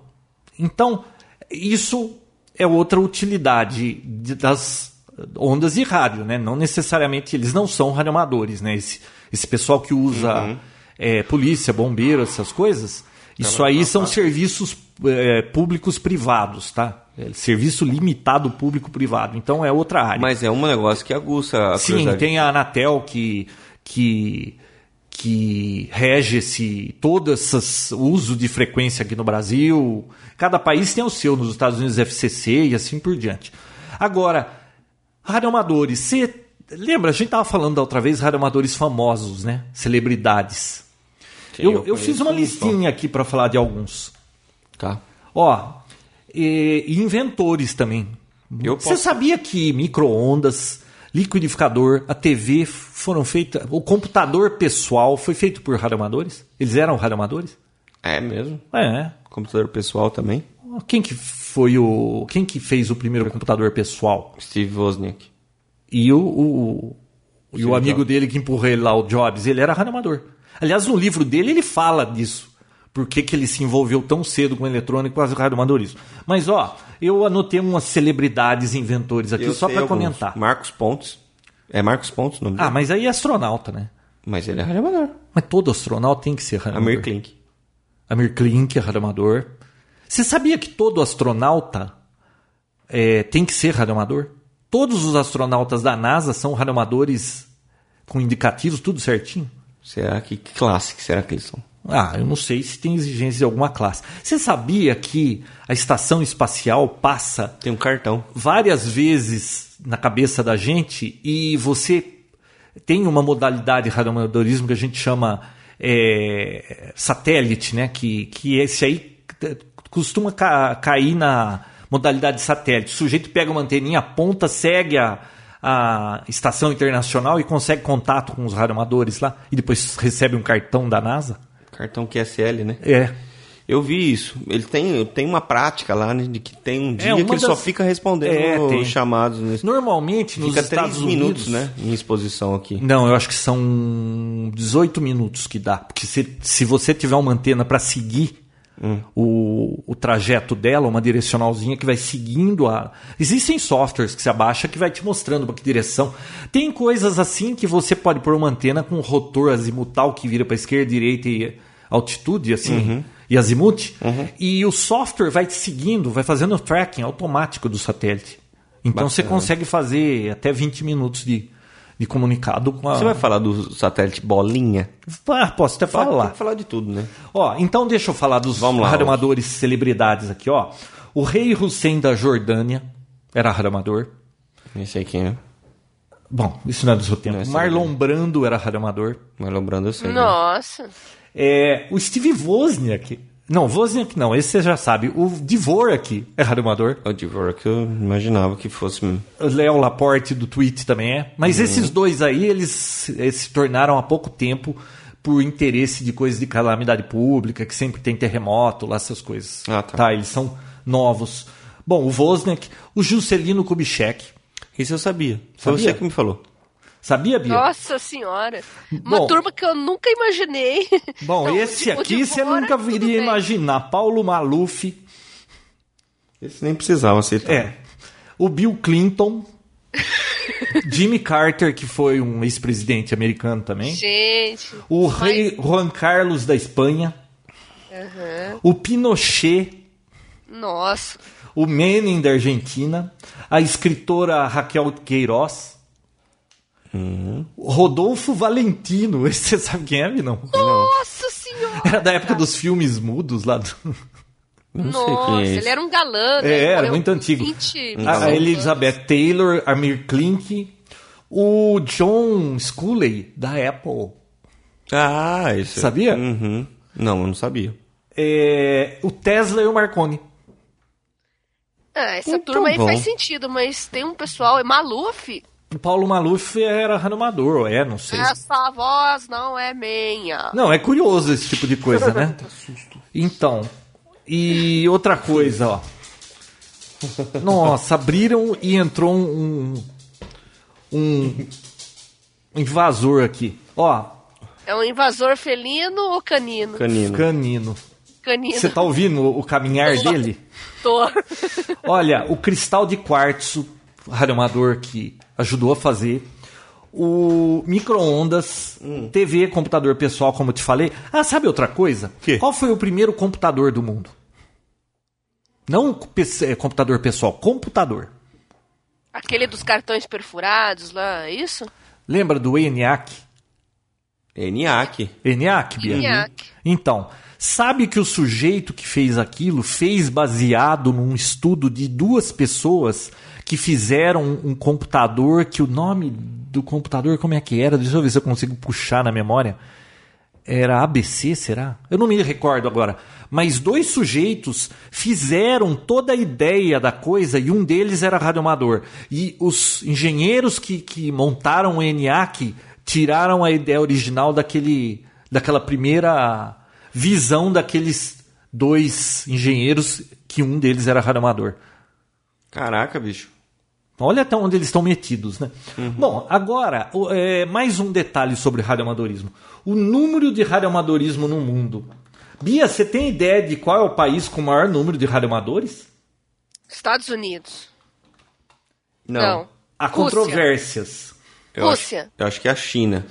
Então, isso é outra utilidade de- das ondas de rádio, né? Não necessariamente eles não são radioamadores, né? Esse, esse pessoal que usa Uhum. É, polícia, bombeiro, essas coisas, isso aí são serviços é, públicos privados, tá? É, serviço limitado público-privado. Então é outra área. Mas é um negócio que aguça a Sim, curiosidade. tem a Anatel que, que, que rege esse, todo esse uso de frequência aqui no Brasil. Cada país tem o seu, nos Estados Unidos FCC e assim por diante. Agora, radioamadores, você lembra, a gente estava falando da outra vez, radioamadores famosos, né? Celebridades. Sim, eu, eu eu fiz uma um listinha aqui para falar de alguns. Tá. Ó, e, e inventores também. Eu Você posso- sabia que micro-ondas, liquidificador, a TV foram feitas. O computador pessoal foi feito por radioamadores? Eles eram radioamadores? É mesmo. É. Computador pessoal também. Quem que foi o. Quem que fez o primeiro computador pessoal? Steve Wozniak. E o, o, e o amigo Jobs. dele que empurrou ele lá, o Jobs, ele era radioamador. Aliás, no livro dele ele fala disso. Por que, que ele se envolveu tão cedo com eletrônico e com radioamadorismo. Mas, ó, eu anotei umas celebridades inventores aqui Eu só para comentar. Marcos Pontes. É Marcos Pontes o nome Ah, dele? mas aí é astronauta, né? Mas ele é radioamador. Mas todo astronauta tem que ser radioamador. Amir Klink. Amir Klink é radioamador. Você sabia que todo astronauta é, tem que ser radioamador? Todos os astronautas da NASA são radioamadores com indicativos, tudo certinho? Será que, que classe que será que eles são? Ah, eu não sei se tem exigência de alguma classe. Você sabia que a estação espacial passa Tem um cartão. várias vezes na cabeça da gente e você tem uma modalidade de radioamadorismo que a gente chama é, satélite, né? Que, que esse aí costuma ca- cair na modalidade satélite. O sujeito pega uma anteninha, aponta, segue a, a estação internacional e consegue contato com os radioamadores lá e depois recebe um cartão da NASA. Cartão QSL, né? É. Eu vi isso. Ele tem, tem uma prática lá, né? De que tem um dia uma que ele só das- fica respondendo É, tem. os chamados. Nesse... Normalmente nos Fica Estados três Unidos, minutos, né? Em exposição aqui. Não, eu acho que são 18 minutos que dá. Porque se, se você tiver uma antena para seguir o, o trajeto dela, uma direcionalzinha que vai seguindo a. Existem softwares que você abaixa que vai te mostrando para que direção. Tem coisas assim que você pode pôr uma antena com um rotor azimutal que vira para esquerda, direita e altitude, assim, e azimute. E o software vai te seguindo, vai fazendo o tracking automático do satélite. Então você Bacana. consegue fazer até 20 minutos de, de comunicado com a. Você vai falar do satélite bolinha? Ah, posso até Tem falar. que falar de tudo, né? Ó, então deixa eu falar dos Vamos lá, radioamadores celebridades aqui, ó. O rei Hussein da Jordânia era radioamador. Nem sei quem é. Bom, isso não é do seu tempo. É Marlon Brando era radioamador. Mas lembrando, eu sei. né? Nossa. É, o Steve Wozniak Não, Wozniak não, esse você já sabe. O Dvorak é radioamador. O Dvorak eu imaginava que fosse. O Léo Laporte do Tweet também é. Mas esses dois aí, eles, eles se tornaram há pouco tempo por interesse de coisas de calamidade pública, que sempre tem terremoto, lá essas coisas. Ah, tá. eles são novos. Bom, o Wozniak, o Juscelino Kubitschek. Isso eu sabia. Foi Sabia? você que me falou. Sabia, Bia? Nossa senhora. Uma Bom. turma que eu nunca imaginei. Bom, Não, esse o de- o aqui de você fora, nunca viria imaginar. Paulo Maluf, Esse nem precisava citar. é. O Bill Clinton, Jimmy Carter, que foi um ex-presidente americano também. Gente. O mas- rei Juan Carlos da Espanha. Aham. O Pinochet, Nossa. o Menem da Argentina. A escritora Raquel Queiroz. O Rodolfo Valentino. Você sabe quem é, não? Nossa senhora. Era da época dos filmes mudos lá do... Não sei Nossa, quem é ele era um galã, né? É, era muito antigo. 20 A. Elizabeth Taylor, Amir Klink, o John Sculley da Apple, Ah, esse. Sabia? Uhum. Não, eu não sabia. é, o Tesla e o Marconi. Ah, essa Então turma aí bom. faz sentido, mas tem um pessoal, é Maluf. O Paulo Maluf era renomador, é, não sei. Essa voz não é minha. Não, é curioso esse tipo de coisa, né? Então, e outra coisa, ó. Nossa, abriram e entrou um, um invasor aqui. Ó, É um invasor felino ou canino? Canino. canino. Canino. Você tá ouvindo o caminhar dele? Tô. Olha, o cristal de quartzo, radioamador que ajudou a fazer. O micro-ondas, TV, computador pessoal, como eu te falei. Ah, sabe outra coisa? Quê? Qual foi o primeiro computador do mundo? Não PC, computador pessoal, computador. Aquele dos cartões perfurados lá, é isso? Lembra do ENIAC? ENIAC. ENIAC, Bia? ENIAC. Então, sabe que o sujeito que fez aquilo fez baseado num estudo de duas pessoas que fizeram um computador que o nome do computador, como é que era? Deixa eu ver se eu consigo puxar na memória. Era ABC, será? Eu não me recordo agora. Mas dois sujeitos fizeram toda a ideia da coisa e um deles era radioamador. E os engenheiros que, que montaram o ENIAC tiraram a ideia original daquele, daquela primeira visão daqueles dois engenheiros, que um deles era radioamador. Caraca, bicho. Olha até onde eles estão metidos, né? Bom, agora, é, mais um detalhe sobre radioamadorismo. O número de radioamadorismo no mundo. Bia, você tem ideia de qual é o país com o maior número de radioamadores? Estados Unidos. Não. Não. Há Rússia. controvérsias. Eu Rússia. Acho, eu acho que é a China.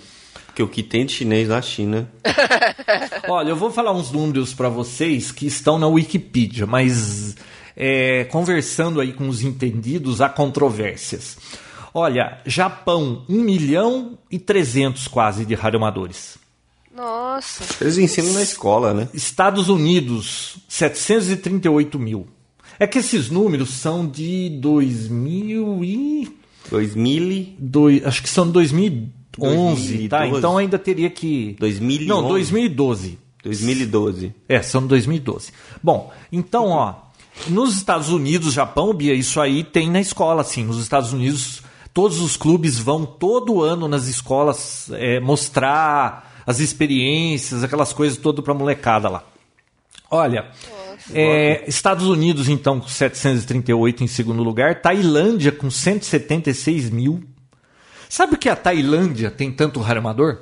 Porque o que tem de chinês na China. Olha, eu vou falar uns números para vocês que estão na Wikipedia, mas é, conversando aí com os entendidos, há controvérsias. Olha, Japão, 1 milhão e 300 quase de radioamadores. Nossa. Eles ensinam na escola, né? Estados Unidos, 738 mil. É que esses números são de 2000 e... 2000 Doi- acho que são de 2011, tá? 2012. Então ainda teria que... 2011. Não, 2012. 2012. É, são de 2012. Bom, então, ó, nos Estados Unidos, Japão, Bia, isso aí tem na escola, assim. Nos Estados Unidos, todos os clubes vão todo ano nas escolas é, mostrar as experiências, aquelas coisas todas pra molecada lá. Olha, é, Estados Unidos, então, com 738 em segundo lugar. Tailândia, com 176 mil. Sabe o que a Tailândia tem tanto radioamador?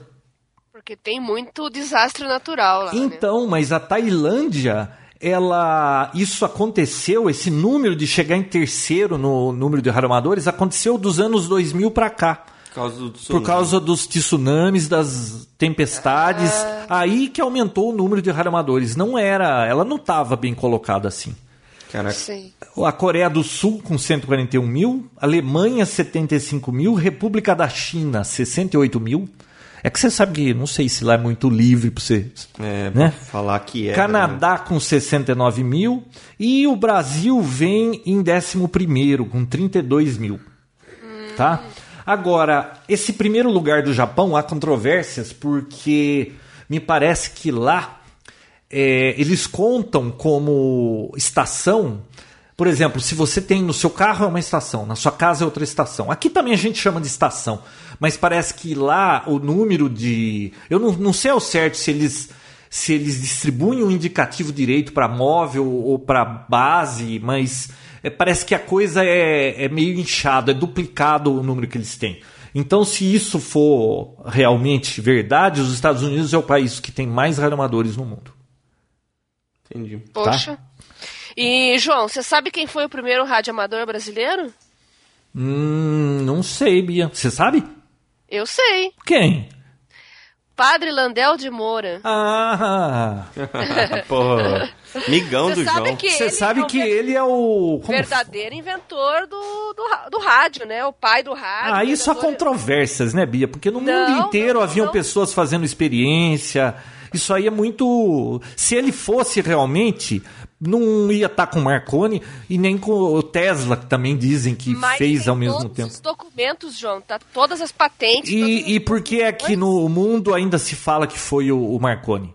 Porque tem muito desastre natural lá, né? Então, mas a Tailândia, ela, isso aconteceu, esse número de chegar em terceiro no número de radioamadores aconteceu dos anos 2000 para cá. Por causa do Por causa dos tsunamis, das tempestades, aí que aumentou o número de radioamadores. Não era, ela não estava bem colocada assim. Caraca. Sim. A Coreia do Sul com 141 mil, Alemanha 75 mil, República da China 68 mil. É que você sabe que não sei se lá é muito livre para você. É, Né? falar que é. Canadá com 69 mil e o Brasil vem em 11 com 32 mil. Tá? Agora, esse primeiro lugar do Japão há controvérsias porque me parece que lá é, eles contam como estação. Por exemplo, se você tem no seu carro é uma estação, na sua casa é outra estação. Aqui também a gente chama de estação, mas parece que lá o número de. Eu não, não sei ao certo se eles se eles distribuem o um indicativo direito para móvel ou para base, mas é, parece que a coisa é, é meio inchado, é duplicado o número que eles têm. Então, se isso for realmente verdade, os Estados Unidos é o país que tem mais radioamadores no mundo. Entendi. Poxa. Tá? E, João, você sabe quem foi o primeiro radioamador brasileiro? Hum, não sei, Bia. Você sabe? Eu sei. Quem? Padre Landel de Moura. Ah! Pô, migão do João. Você sabe é que ele é o... Como... Verdadeiro inventor do, do, do, rádio, né? O pai do rádio. Ah, isso há controvérsias, né, Bia? Porque no não, mundo inteiro não, haviam não. pessoas fazendo experiência... Isso aí é muito. Se ele fosse realmente, não ia estar tá com Marconi e nem com o Tesla, que também dizem que Mas fez ao mesmo tempo. Os documentos, João, tá todas as patentes. E, e por que é que no mundo ainda se fala que foi o, o Marconi?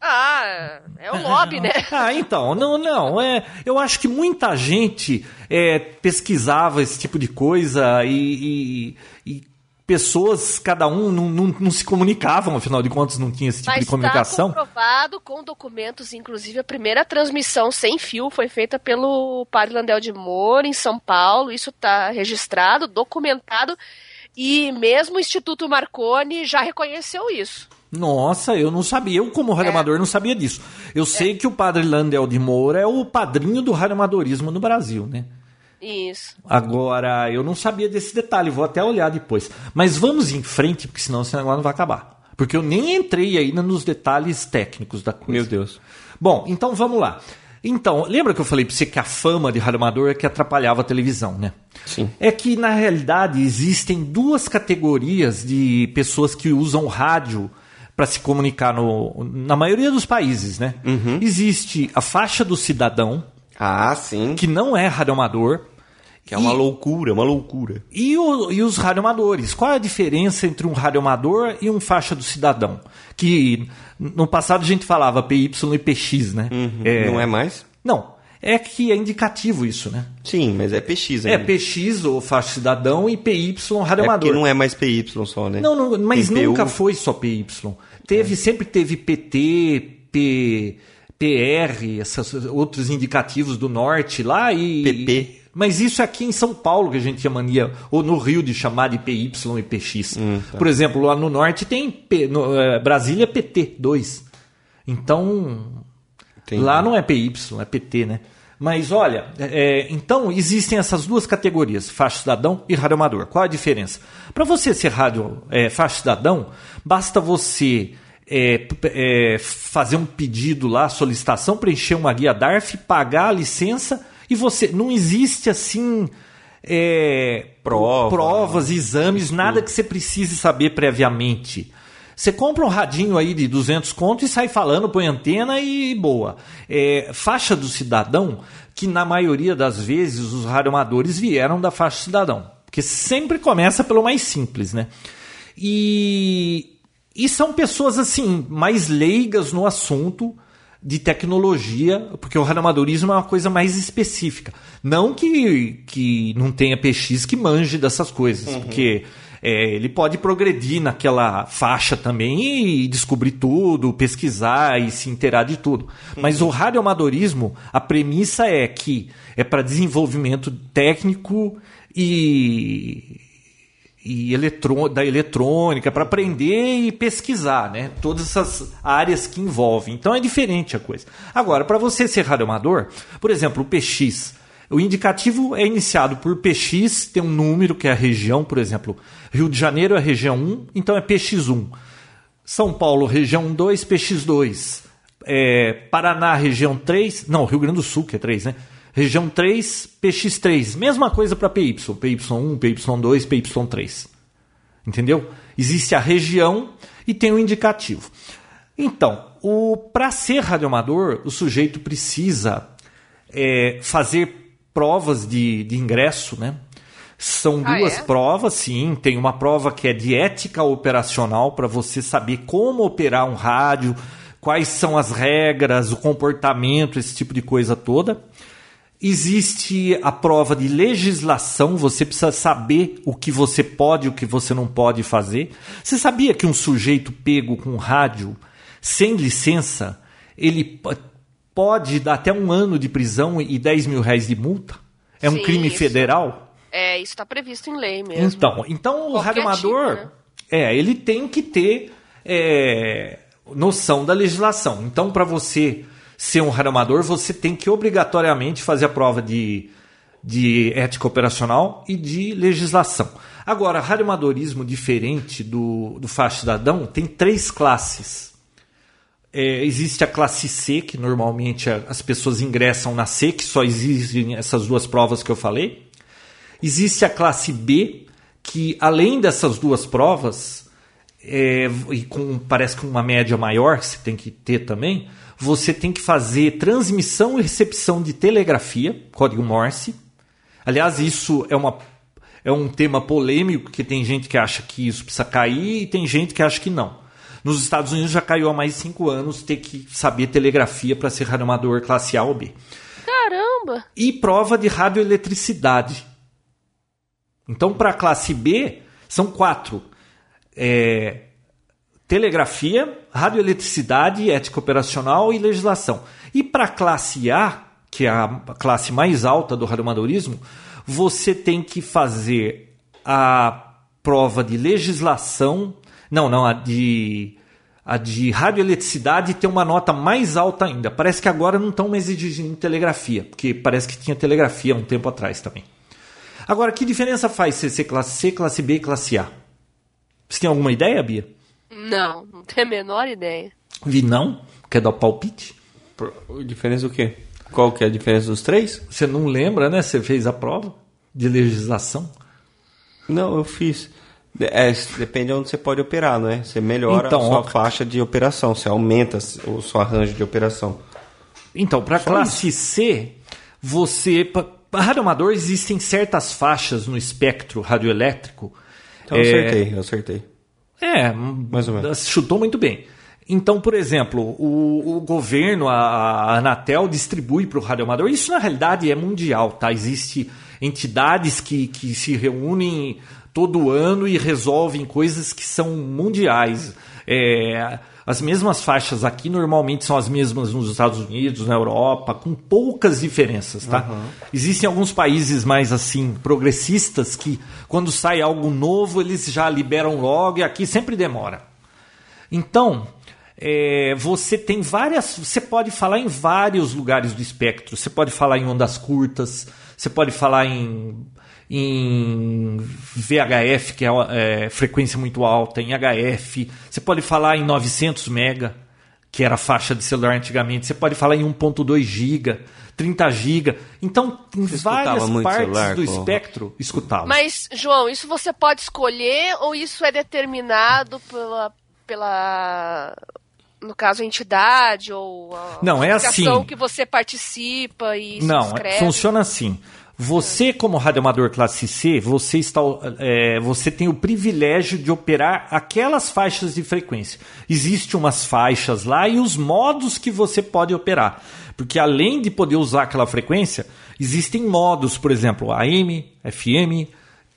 Ah, é o lobby, né? ah, então, não, não. É, eu acho que muita gente é, pesquisava esse tipo de coisa e, e pessoas, cada um, não, não, não, se comunicavam, afinal de contas, não tinha esse tipo Mas de comunicação. Está comprovado com documentos, inclusive a primeira transmissão sem fio foi feita pelo Padre Landel de Moura, em São Paulo. Isso está registrado, documentado, e mesmo o Instituto Marconi já reconheceu isso. Nossa, eu não sabia. Eu, como radioamador, é. não sabia disso. Eu é. sei que o Padre Landel de Moura é o padrinho do radioamadorismo no Brasil, né? Isso. Agora, eu não sabia desse detalhe, vou até olhar depois. Mas vamos em frente, porque senão esse negócio não vai acabar. Porque eu nem entrei ainda nos detalhes técnicos da coisa. Meu Deus. Bom, então vamos lá. Então, lembra que eu falei para você que a fama de radioamador é que atrapalhava a televisão, né? Sim. É que, na realidade, existem duas categorias de pessoas que usam rádio para se comunicar no, na maioria dos países, né? Uhum. Existe a faixa do cidadão, ah, sim. Que não é radioamador. Que é uma e, loucura, uma loucura. E, o, e os radioamadores? Qual é a diferença entre um radioamador e um faixa do cidadão? Que no passado a gente falava PY e PX, né? Uhum, é, não é mais? Não. É que é indicativo isso, né? Sim, mas é PX ainda. É PX, ou faixa cidadão, e PY, radioamador. É não é mais PY só, né? Não, não mas nunca foi só PY. Teve, é. Sempre teve PT, P PR, esses outros indicativos do norte lá e. PP. Mas isso é aqui em São Paulo que a gente tinha mania, ou no Rio de chamar de PY e PX. Hum, tá. Por exemplo, lá no norte tem P, no, é, Brasília PT2. Então, Entendi. lá não é PY, é PT, né? Mas olha, é, então existem essas duas categorias, faixa cidadão e rádio amador. Qual a diferença? Para você ser rádio é, faixa cidadão, basta você é, é, fazer um pedido lá, solicitação, preencher uma guia DARF, pagar a licença e você. Não existe assim. É, Prova, provas, exames, nada que você precise saber previamente. Você compra um radinho aí de 200 conto e sai falando, põe antena e boa. É, faixa do cidadão, que na maioria das vezes os radioamadores vieram da faixa cidadão. Porque sempre começa pelo mais simples, né? E e são pessoas assim mais leigas no assunto de tecnologia, porque o radioamadorismo é uma coisa mais específica. Não que, que não tenha PX que manje dessas coisas, uhum. porque é, ele pode progredir naquela faixa também e descobrir tudo, pesquisar e se inteirar de tudo. Uhum. Mas o radioamadorismo, a premissa é que é para desenvolvimento técnico e e eletrô, da eletrônica para aprender e pesquisar, né? Todas essas áreas que envolvem. Então é diferente a coisa. Agora, para você ser radioamador, por exemplo, o PX, o indicativo é iniciado por PX, tem um número que é a região, por exemplo, Rio de Janeiro é região 1, então é PX1. São Paulo, região 2, PX2. É, Paraná, região 3. Não, Rio Grande do Sul, que é 3, né? Região 3, PX3. Mesma coisa para PY. PY1, PY2, PY3. Entendeu? Existe a região e tem o indicativo. Então, para ser radioamador, o sujeito precisa é, fazer provas de, de ingresso, né? São ah, duas é? provas, sim. Tem uma prova que é de ética operacional para você saber como operar um rádio, quais são as regras, o comportamento, esse tipo de coisa toda. Existe a prova de legislação, você precisa saber o que você pode e o que você não pode fazer. Você sabia que um sujeito pego com rádio sem licença, ele pode dar até um ano de prisão e 10 mil reais de multa? É um Sim, crime isso. federal? É, isso está previsto em lei mesmo. Então, então o radioamador, tipo, né? é, ele tem que ter é, noção da legislação. Então, para você ser um radioamador, você tem que obrigatoriamente fazer a prova de, de ética operacional e de legislação. Agora, radioamadorismo diferente do, do faixa cidadão tem três classes. É, existe a classe C, que normalmente as pessoas ingressam na C, que só existem essas duas provas que eu falei. Existe a classe B, que além dessas duas provas, é, e com, parece que uma média maior que você tem que ter também, você tem que fazer transmissão e recepção de telegrafia, código Morse. Aliás, isso é, uma, é um tema polêmico, porque tem gente que acha que isso precisa cair e tem gente que acha que não. Nos Estados Unidos já caiu há mais de cinco anos ter que saber telegrafia para ser radioamador classe A ou B. Caramba! E prova de radioeletricidade. Então, para a classe B, são quatro: É, telegrafia, radioeletricidade, ética operacional e legislação. E para a classe A, que é a classe mais alta do radioamadorismo, você tem que fazer a prova de legislação, não, não, a de a de radioeletricidade tem uma nota mais alta ainda. Parece que agora não estão mais exigindo telegrafia, porque parece que tinha telegrafia um tempo atrás também. Agora, que diferença faz ser classe C, classe B e classe A? Você tem alguma ideia, Bia? Não, não tenho a menor ideia. Vi não? Quer dar o palpite? Por- Diferença do quê? Qual que é a diferença dos três? Você não lembra, né? Você fez a prova de legislação? Não, eu fiz. É, depende de onde você pode operar, não é? Você melhora Então, a sua ó, faixa de operação, você aumenta o seu arranjo de operação. Então, para classe C, você. Para radioamador, existem certas faixas no espectro radioelétrico. Então eu É, acertei, eu acertei. É, Mais ou menos. chutou muito bem. Então, por exemplo, o, o governo, a, a Anatel, distribui para o radioamador. Isso, na realidade, é mundial, tá? Existem entidades que, que se reúnem todo ano e resolvem coisas que são mundiais. É, as mesmas faixas aqui normalmente são as mesmas nos Estados Unidos, na Europa, com poucas diferenças, tá? Existem alguns países mais assim progressistas que quando sai algo novo eles já liberam logo e aqui sempre demora. Então, é, você tem várias. Você pode falar em vários lugares do espectro. Você pode falar em ondas curtas, você pode falar em, em VHF, que é, é, frequência muito alta, em HF, você pode falar em 900 mega, que era a faixa de celular antigamente, você pode falar em 1.2 giga, 30 giga. Então, em Você várias partes celular, do com- espectro, escutava. Mas, João, isso você pode escolher ou isso é determinado pela. pela no caso, a entidade ou a Não, é assim. que você participa e se Não, funciona assim. Você, como radioamador classe C, você, está, é, você tem o privilégio de operar aquelas faixas de frequência. Existem umas faixas lá e os modos que você pode operar. Porque além de poder usar aquela frequência, existem modos, por exemplo, AM, FM,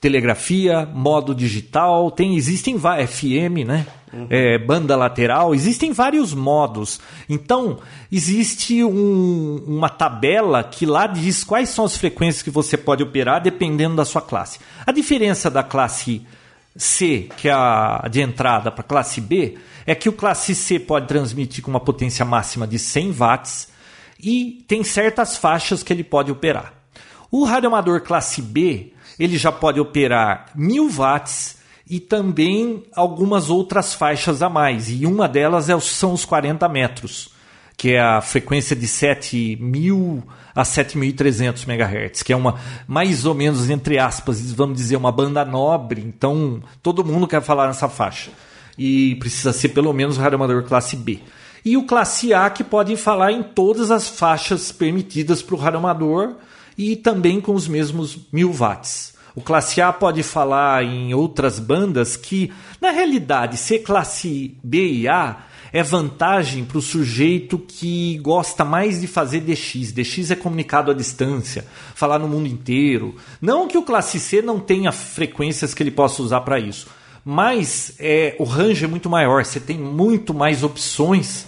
telegrafia, modo digital, tem existem va- FM, né? É, banda lateral, existem vários modos. Então, existe um- uma tabela que lá diz quais são as frequências que você pode operar dependendo da sua classe. A diferença da classe C, que é a de entrada, para a classe B, é que o classe C pode transmitir com uma potência máxima de 100 watts e tem certas faixas que ele pode operar. O radioamador classe B, ele já pode operar 1000 watts e também algumas outras faixas a mais. E uma delas é, são os 40 metros, que é a frequência de 7.000 a 7.300 MHz, que é uma, mais ou menos, entre aspas, vamos dizer, uma banda nobre. Então, todo mundo quer falar nessa faixa. E precisa ser pelo menos radioamador classe B. E o classe A, que pode falar em todas as faixas permitidas para o radioamador e também com os mesmos 1000 watts. O classe A pode falar em outras bandas que, na realidade, ser classe B e A é vantagem para o sujeito que gosta mais de fazer DX. DX é comunicado à distância, falar no mundo inteiro. Não que o classe C não tenha frequências que ele possa usar para isso, mas é, o range é muito maior, você tem muito mais opções.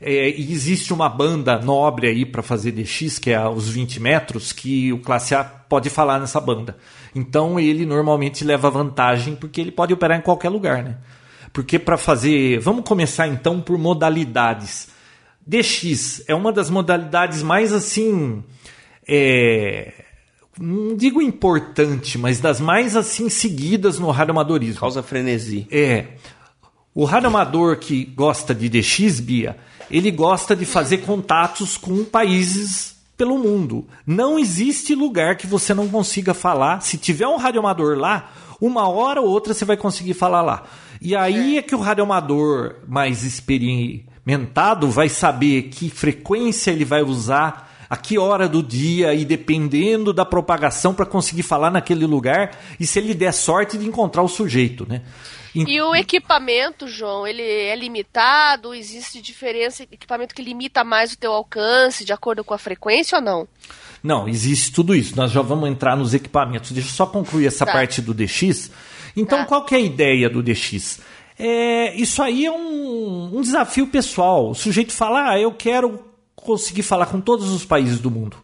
É, e existe uma banda nobre aí para fazer DX, que é os 20 metros, que o classe A pode falar nessa banda. Então ele normalmente leva vantagem porque ele pode operar em qualquer lugar, né? Porque para fazer. Vamos começar então por modalidades. DX é uma das modalidades mais assim. É, não digo importante, mas das mais assim seguidas no radioamadorismo. Causa frenesi. É. O radioamador que gosta de DX, Bia, ele gosta de fazer contatos com países pelo mundo. Não existe lugar que você não consiga falar. Se tiver um radioamador lá, uma hora ou outra você vai conseguir falar lá. E aí é que o radioamador mais experimentado vai saber que frequência ele vai usar, a que hora do dia e dependendo da propagação para conseguir falar naquele lugar e se ele der sorte de encontrar o sujeito, né? E o equipamento, João, ele é limitado? Existe diferença? Equipamento que limita mais o teu alcance de acordo com a frequência ou não? Não, existe tudo isso. Nós já vamos entrar nos equipamentos. Deixa eu só concluir essa tá. parte do DX. Então, tá. qual que é a ideia do DX? É, isso aí é um, um desafio pessoal. O sujeito fala, ah, eu quero conseguir falar com todos os países do mundo.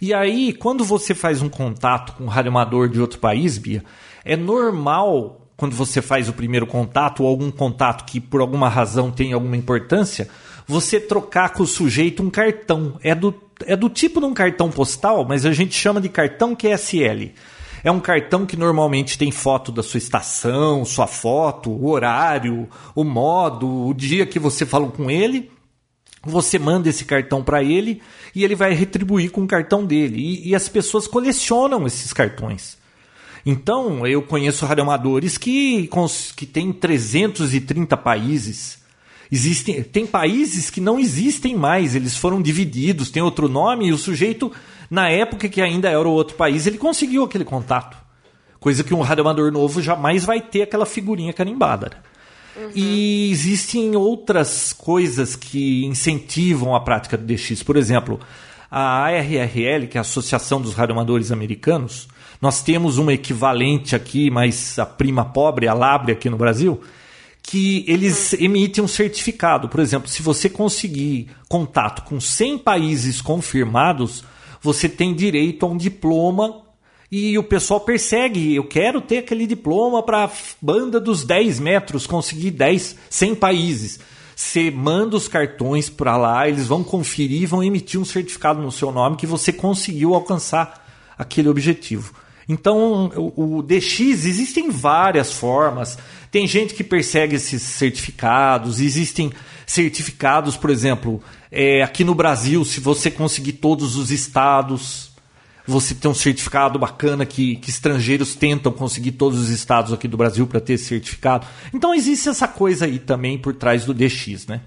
E aí, quando você faz um contato com um radioamador de outro país, Bia, é normal quando você faz o primeiro contato ou algum contato que por alguma razão tem alguma importância, você trocar com o sujeito um cartão. É do, é do tipo de um cartão postal, mas a gente chama de cartão QSL. É um cartão que normalmente tem foto da sua estação, sua foto, o horário, o modo, o dia que você falou com ele. Você manda esse cartão para ele e ele vai retribuir com o cartão dele. E, e as pessoas colecionam esses cartões. Então, eu conheço radioamadores que, que têm 330 países. Existem, tem países que não existem mais, eles foram divididos, tem outro nome, e o sujeito, na época que ainda era outro país, ele conseguiu aquele contato. Coisa que um radioamador novo jamais vai ter aquela figurinha carimbada. Uhum. E existem outras coisas que incentivam a prática do DX. Por exemplo, a ARRL, que é a Associação dos Radioamadores Americanos, nós temos uma equivalente aqui, mas a prima pobre, a Labre aqui no Brasil, que eles emitem um certificado. Por exemplo, se você conseguir contato com 100 países confirmados, você tem direito a um diploma e o pessoal persegue. Eu quero ter aquele diploma para a banda dos 10 metros, conseguir 10, 100 países. Você manda os cartões para lá, eles vão conferir, vão emitir um certificado no seu nome que você conseguiu alcançar aquele objetivo. Então, o, o DX existem várias formas. Tem gente que persegue esses certificados, existem certificados, por exemplo, é, aqui no Brasil, se você conseguir todos os estados, você tem um certificado bacana que, que estrangeiros tentam conseguir todos os estados aqui do Brasil para ter esse certificado. Então existe essa coisa aí também por trás do DX, né?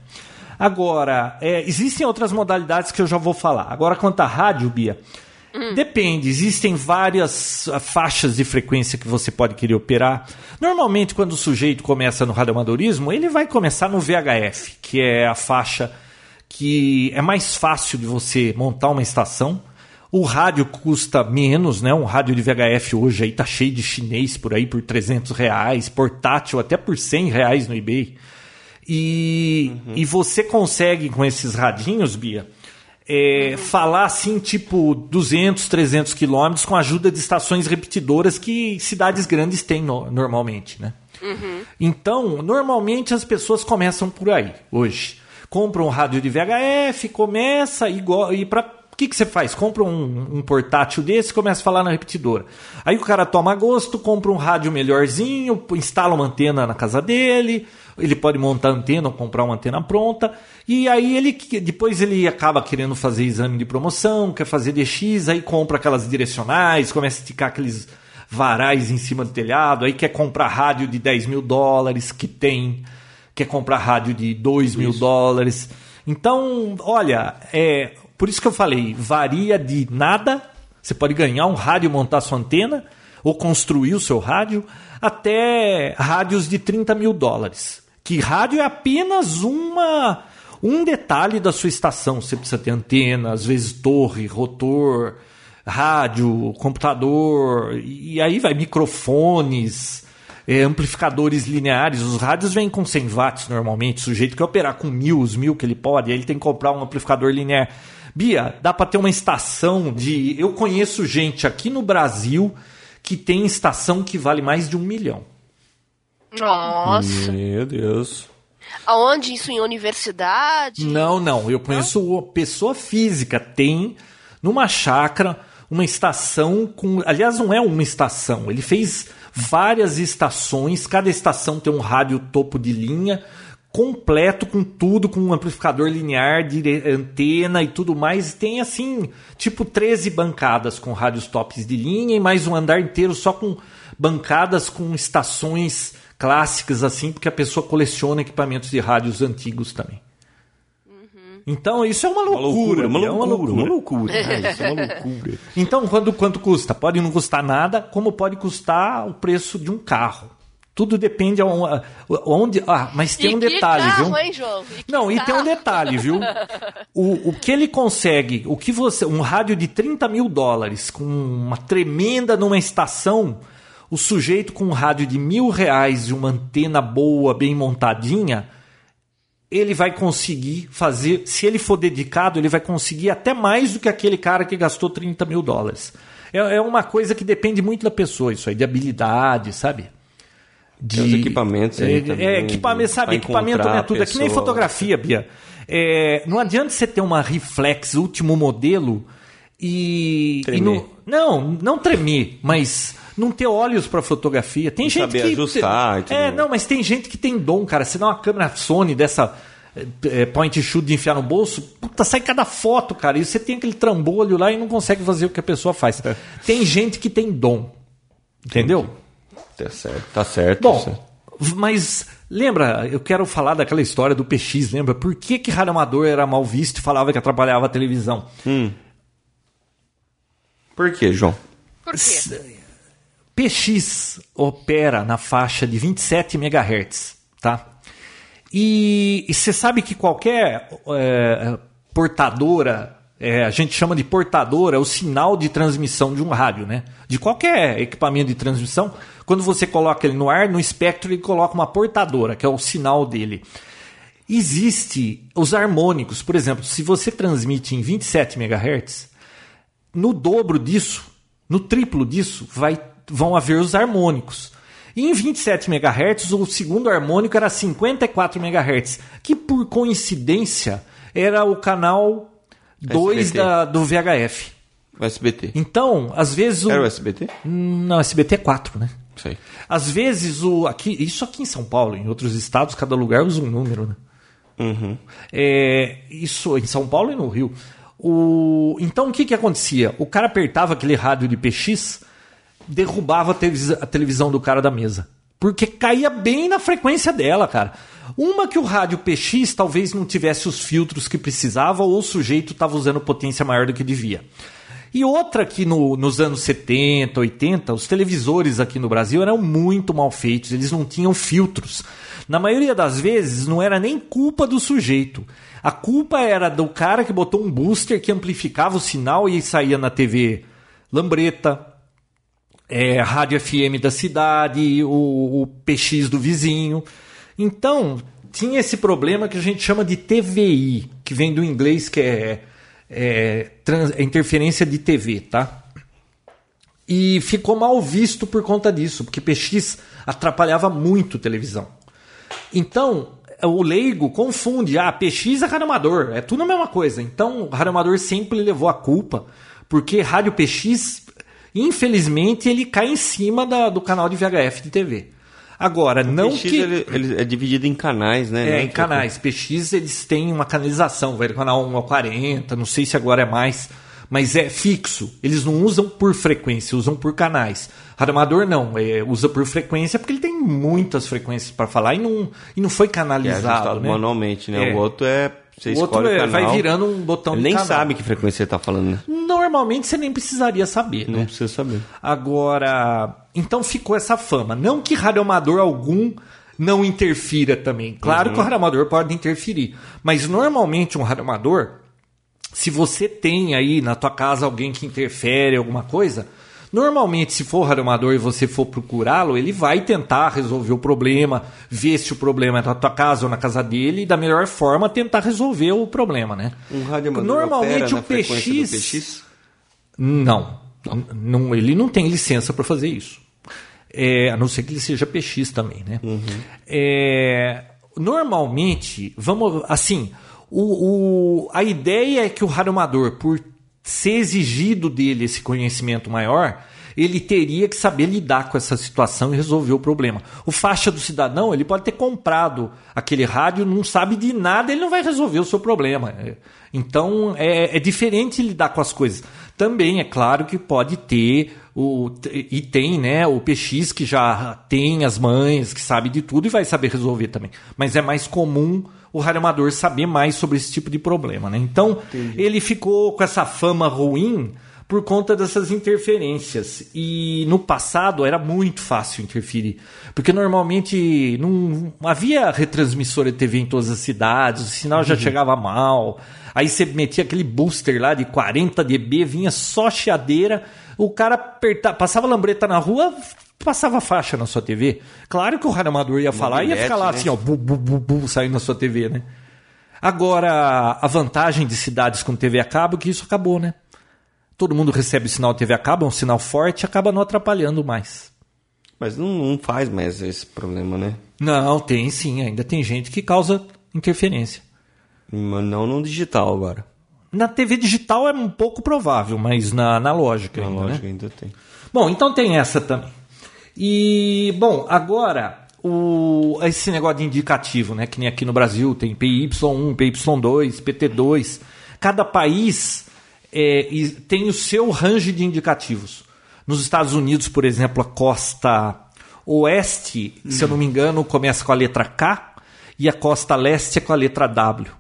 Agora, é, existem outras modalidades que eu já vou falar. Agora, quanto à rádio, Bia, Hum. Depende, existem várias ah, faixas de frequência que você pode querer operar. Normalmente, quando o sujeito começa no radioamadorismo, ele vai começar no VHF, que é a faixa que é mais fácil de você montar uma estação. O rádio custa menos, né? Um rádio de VHF hoje aí tá cheio de chinês por aí por 300 reais, portátil até por 100 reais no eBay. E, uhum. e você consegue com esses radinhos, Bia, é, falar assim, tipo 200, 300 quilômetros com a ajuda de estações repetidoras que cidades grandes têm no, normalmente, né? Uhum. Então, normalmente as pessoas começam por aí, hoje. Compra um rádio de VHF, começa e, e para o que, que você faz? Compra um, um portátil desse e começa a falar na repetidora. Aí o cara toma gosto, compra um rádio melhorzinho, instala uma antena na casa dele, ele pode montar antena ou comprar uma antena pronta. E aí ele depois ele acaba querendo fazer exame de promoção, quer fazer DX, aí compra aquelas direcionais, começa a esticar aqueles varais em cima do telhado, aí quer comprar rádio de 10 mil dólares, que tem, quer comprar rádio de 2 mil dólares. Então, olha, é, por isso que eu falei, varia de nada. Você pode ganhar um rádio, montar sua antena, ou construir o seu rádio, até rádios de 30 mil dólares Que rádio é apenas uma um detalhe da sua estação. Você precisa ter antena, às vezes torre, rotor, rádio, computador, e aí vai microfones, é, amplificadores lineares. Os rádios vêm com 100 watts normalmente. O sujeito que operar com mil, os mil que ele pode, aí ele tem que comprar um amplificador linear. Bia, dá para ter uma estação de. Eu conheço gente aqui no Brasil que tem estação que vale mais de um milhão. Nossa. Meu Deus. Aonde isso em universidade? Não, não. Eu conheço não? pessoa física. Tem numa chácara uma estação com. Aliás, não é uma estação. Ele fez várias estações. Cada estação tem um rádio topo de linha completo com tudo, com um amplificador linear, de antena e tudo mais. Tem assim, tipo 13 bancadas com rádios tops de linha e mais um andar inteiro só com bancadas com estações clássicas assim, porque a pessoa coleciona equipamentos de rádios antigos também. Então isso é uma loucura, uma loucura, é uma loucura. Uma loucura. É, isso é uma loucura. então, quanto, quanto custa? Pode não custar nada, como pode custar o preço de um carro. Tudo depende onde. Ah, mas tem e um detalhe, carro, viu? Hein, João? E não, carro? e tem um detalhe, viu? O, o que ele consegue, o que você. Um rádio de 30 mil dólares, com uma tremenda numa estação, o sujeito com um rádio de mil reais e uma antena boa, bem montadinha, ele vai conseguir fazer, se ele for dedicado, ele vai conseguir até mais do que aquele cara que gastou 30 mil dólares. É, é uma coisa que depende muito da pessoa, isso aí, de habilidade, sabe? De Tem os equipamentos aí é, também, é, equipamento, sabe? Equipamento não é tudo. É que nem fotografia, Bia. É, não adianta você ter uma reflex último modelo e. e não, não, não tremer, mas não ter olhos para fotografia. Tem E gente saber que ajustar e tudo É, não, mas tem gente que tem dom, cara. Você dá uma câmera Sony dessa é, point shoot de enfiar no bolso, puta, sai cada foto, cara. E você tem aquele trambolho lá e não consegue fazer o que a pessoa faz. É. Tem gente que tem dom. Entendeu? Tá certo, tá certo. tá Bom, certo. mas lembra, eu quero falar daquela história do PX, lembra? Por que, que rádio amador era mal visto e falava que atrapalhava a televisão? Por quê, João? Por quê? PX opera na faixa de 27 MHz, tá? E você sabe que qualquer é, portadora, é, a gente chama de portadora, é o sinal de transmissão de um rádio, né? De qualquer equipamento de transmissão, quando você coloca ele no ar, no espectro ele coloca uma portadora, que é o sinal dele. Existe os harmônicos, por exemplo, se você transmite em 27 MHz, no dobro disso, no triplo disso, vai, vão haver os harmônicos. E em 27 MHz, o segundo harmônico era 54 MHz, que por coincidência era o canal 2 SBT. da, do VHF. O SBT. Então, às vezes o. Era o SBT? Não, SBT é 4, né? Aí. Às vezes o. Aqui, isso aqui em São Paulo, em outros estados, cada lugar usa um número, né? Uhum. É, isso em São Paulo e no Rio. O, então o que, que acontecia? O cara apertava aquele rádio de PX, derrubava a, televis- a televisão do cara da mesa. Porque caía bem na frequência dela, cara. Uma que o rádio PX talvez não tivesse os filtros que precisava ou o sujeito estava usando potência maior do que devia. E outra que no- nos anos 70, 80, os televisores aqui no Brasil eram muito mal feitos, eles não tinham filtros. Na maioria das vezes não era nem culpa do sujeito. A culpa era do cara que botou um booster que amplificava o sinal e saía na TV Lambreta, é, rádio FM da cidade, o, o PX do vizinho. Então, tinha esse problema que a gente chama de TVI, que vem do inglês que é, é, trans- é interferência de TV, tá? E ficou mal visto por conta disso, porque PX atrapalhava muito televisão. Então, o leigo confunde. Ah, PX é rádio amador. É tudo a mesma coisa. Então, o rádio amador sempre levou a culpa, porque rádio PX, infelizmente, ele cai em cima da- do canal de VHF de TV. Agora, não PX, que... ele, ele é dividido em canais, né? É, Não em canais. PX eles têm uma canalização, vai do canal 1 ao 40, não sei se agora é mais, mas é fixo. Eles não usam por frequência, usam por canais. Rádio amador não, é, usa por frequência porque ele tem muitas frequências para falar e não, e não foi é canalizado. ajustado né? manualmente, né? É. O outro é. Você O outro é- vai virando um botão de nem canal. sabe que frequência você tá falando, né? Normalmente você nem precisaria saber, Não né? precisa saber. Agora, então ficou essa fama. Não que radioamador algum não interfira também. Claro que o radioamador pode interferir, mas normalmente um radioamador, se você tem aí na tua casa alguém que interfere alguma coisa, normalmente se for radioamador e você for procurá-lo, ele vai tentar resolver o problema, ver se o problema é na tua casa ou na casa dele e da melhor forma tentar resolver o problema, né? Um radioamador Normalmente opera o na frequência do PX PX? Não. Não, ele não tem licença para fazer isso. É, a não ser que ele seja PX também, né? É, normalmente, vamos assim, o, o- a ideia é que o radioamador, por ser exigido dele esse conhecimento maior, ele teria que saber lidar com essa situação e resolver o problema. O faixa do cidadão, ele pode ter comprado aquele rádio, não sabe de nada, ele não vai resolver o seu problema. É, Então é, é diferente lidar com as coisas. Também é claro que pode ter o e tem, né, o PX que já tem as mães, que sabe de tudo e vai saber resolver também. Mas é mais comum o radioamador saber mais sobre esse tipo de problema, né? Então, ele ficou com essa fama ruim por conta dessas interferências. E no passado era muito fácil interferir, porque normalmente não havia retransmissora de TV em todas as cidades, o sinal já chegava mal. Aí você metia aquele booster lá de 40 dB, vinha só chiadeira, o cara aperta, passava lambreta na rua, passava faixa na sua TV. Claro que o radioamador ia falar e ia ficar lá né? assim, ó, bu, bu, bu, bu, saindo na sua TV, né? Agora, a vantagem de cidades com TV a cabo é que isso acabou, né? Todo mundo recebe sinal TV a cabo, é um sinal forte, acaba não atrapalhando mais. Mas não, não faz mais esse problema, né? Não, tem sim, ainda tem gente que causa interferência. Mas não no digital agora. Na TV digital é um pouco provável, mas na analógica Na ainda, né? lógica ainda tem. Bom, então tem essa também. E, bom, agora, o, esse negócio de indicativo, né? Que nem aqui no Brasil tem PY1, PY2, PT2. Cada país é, tem o seu range de indicativos. Nos Estados Unidos, por exemplo, a costa oeste, se eu não me engano, começa com a letra K e a costa leste é com a letra W.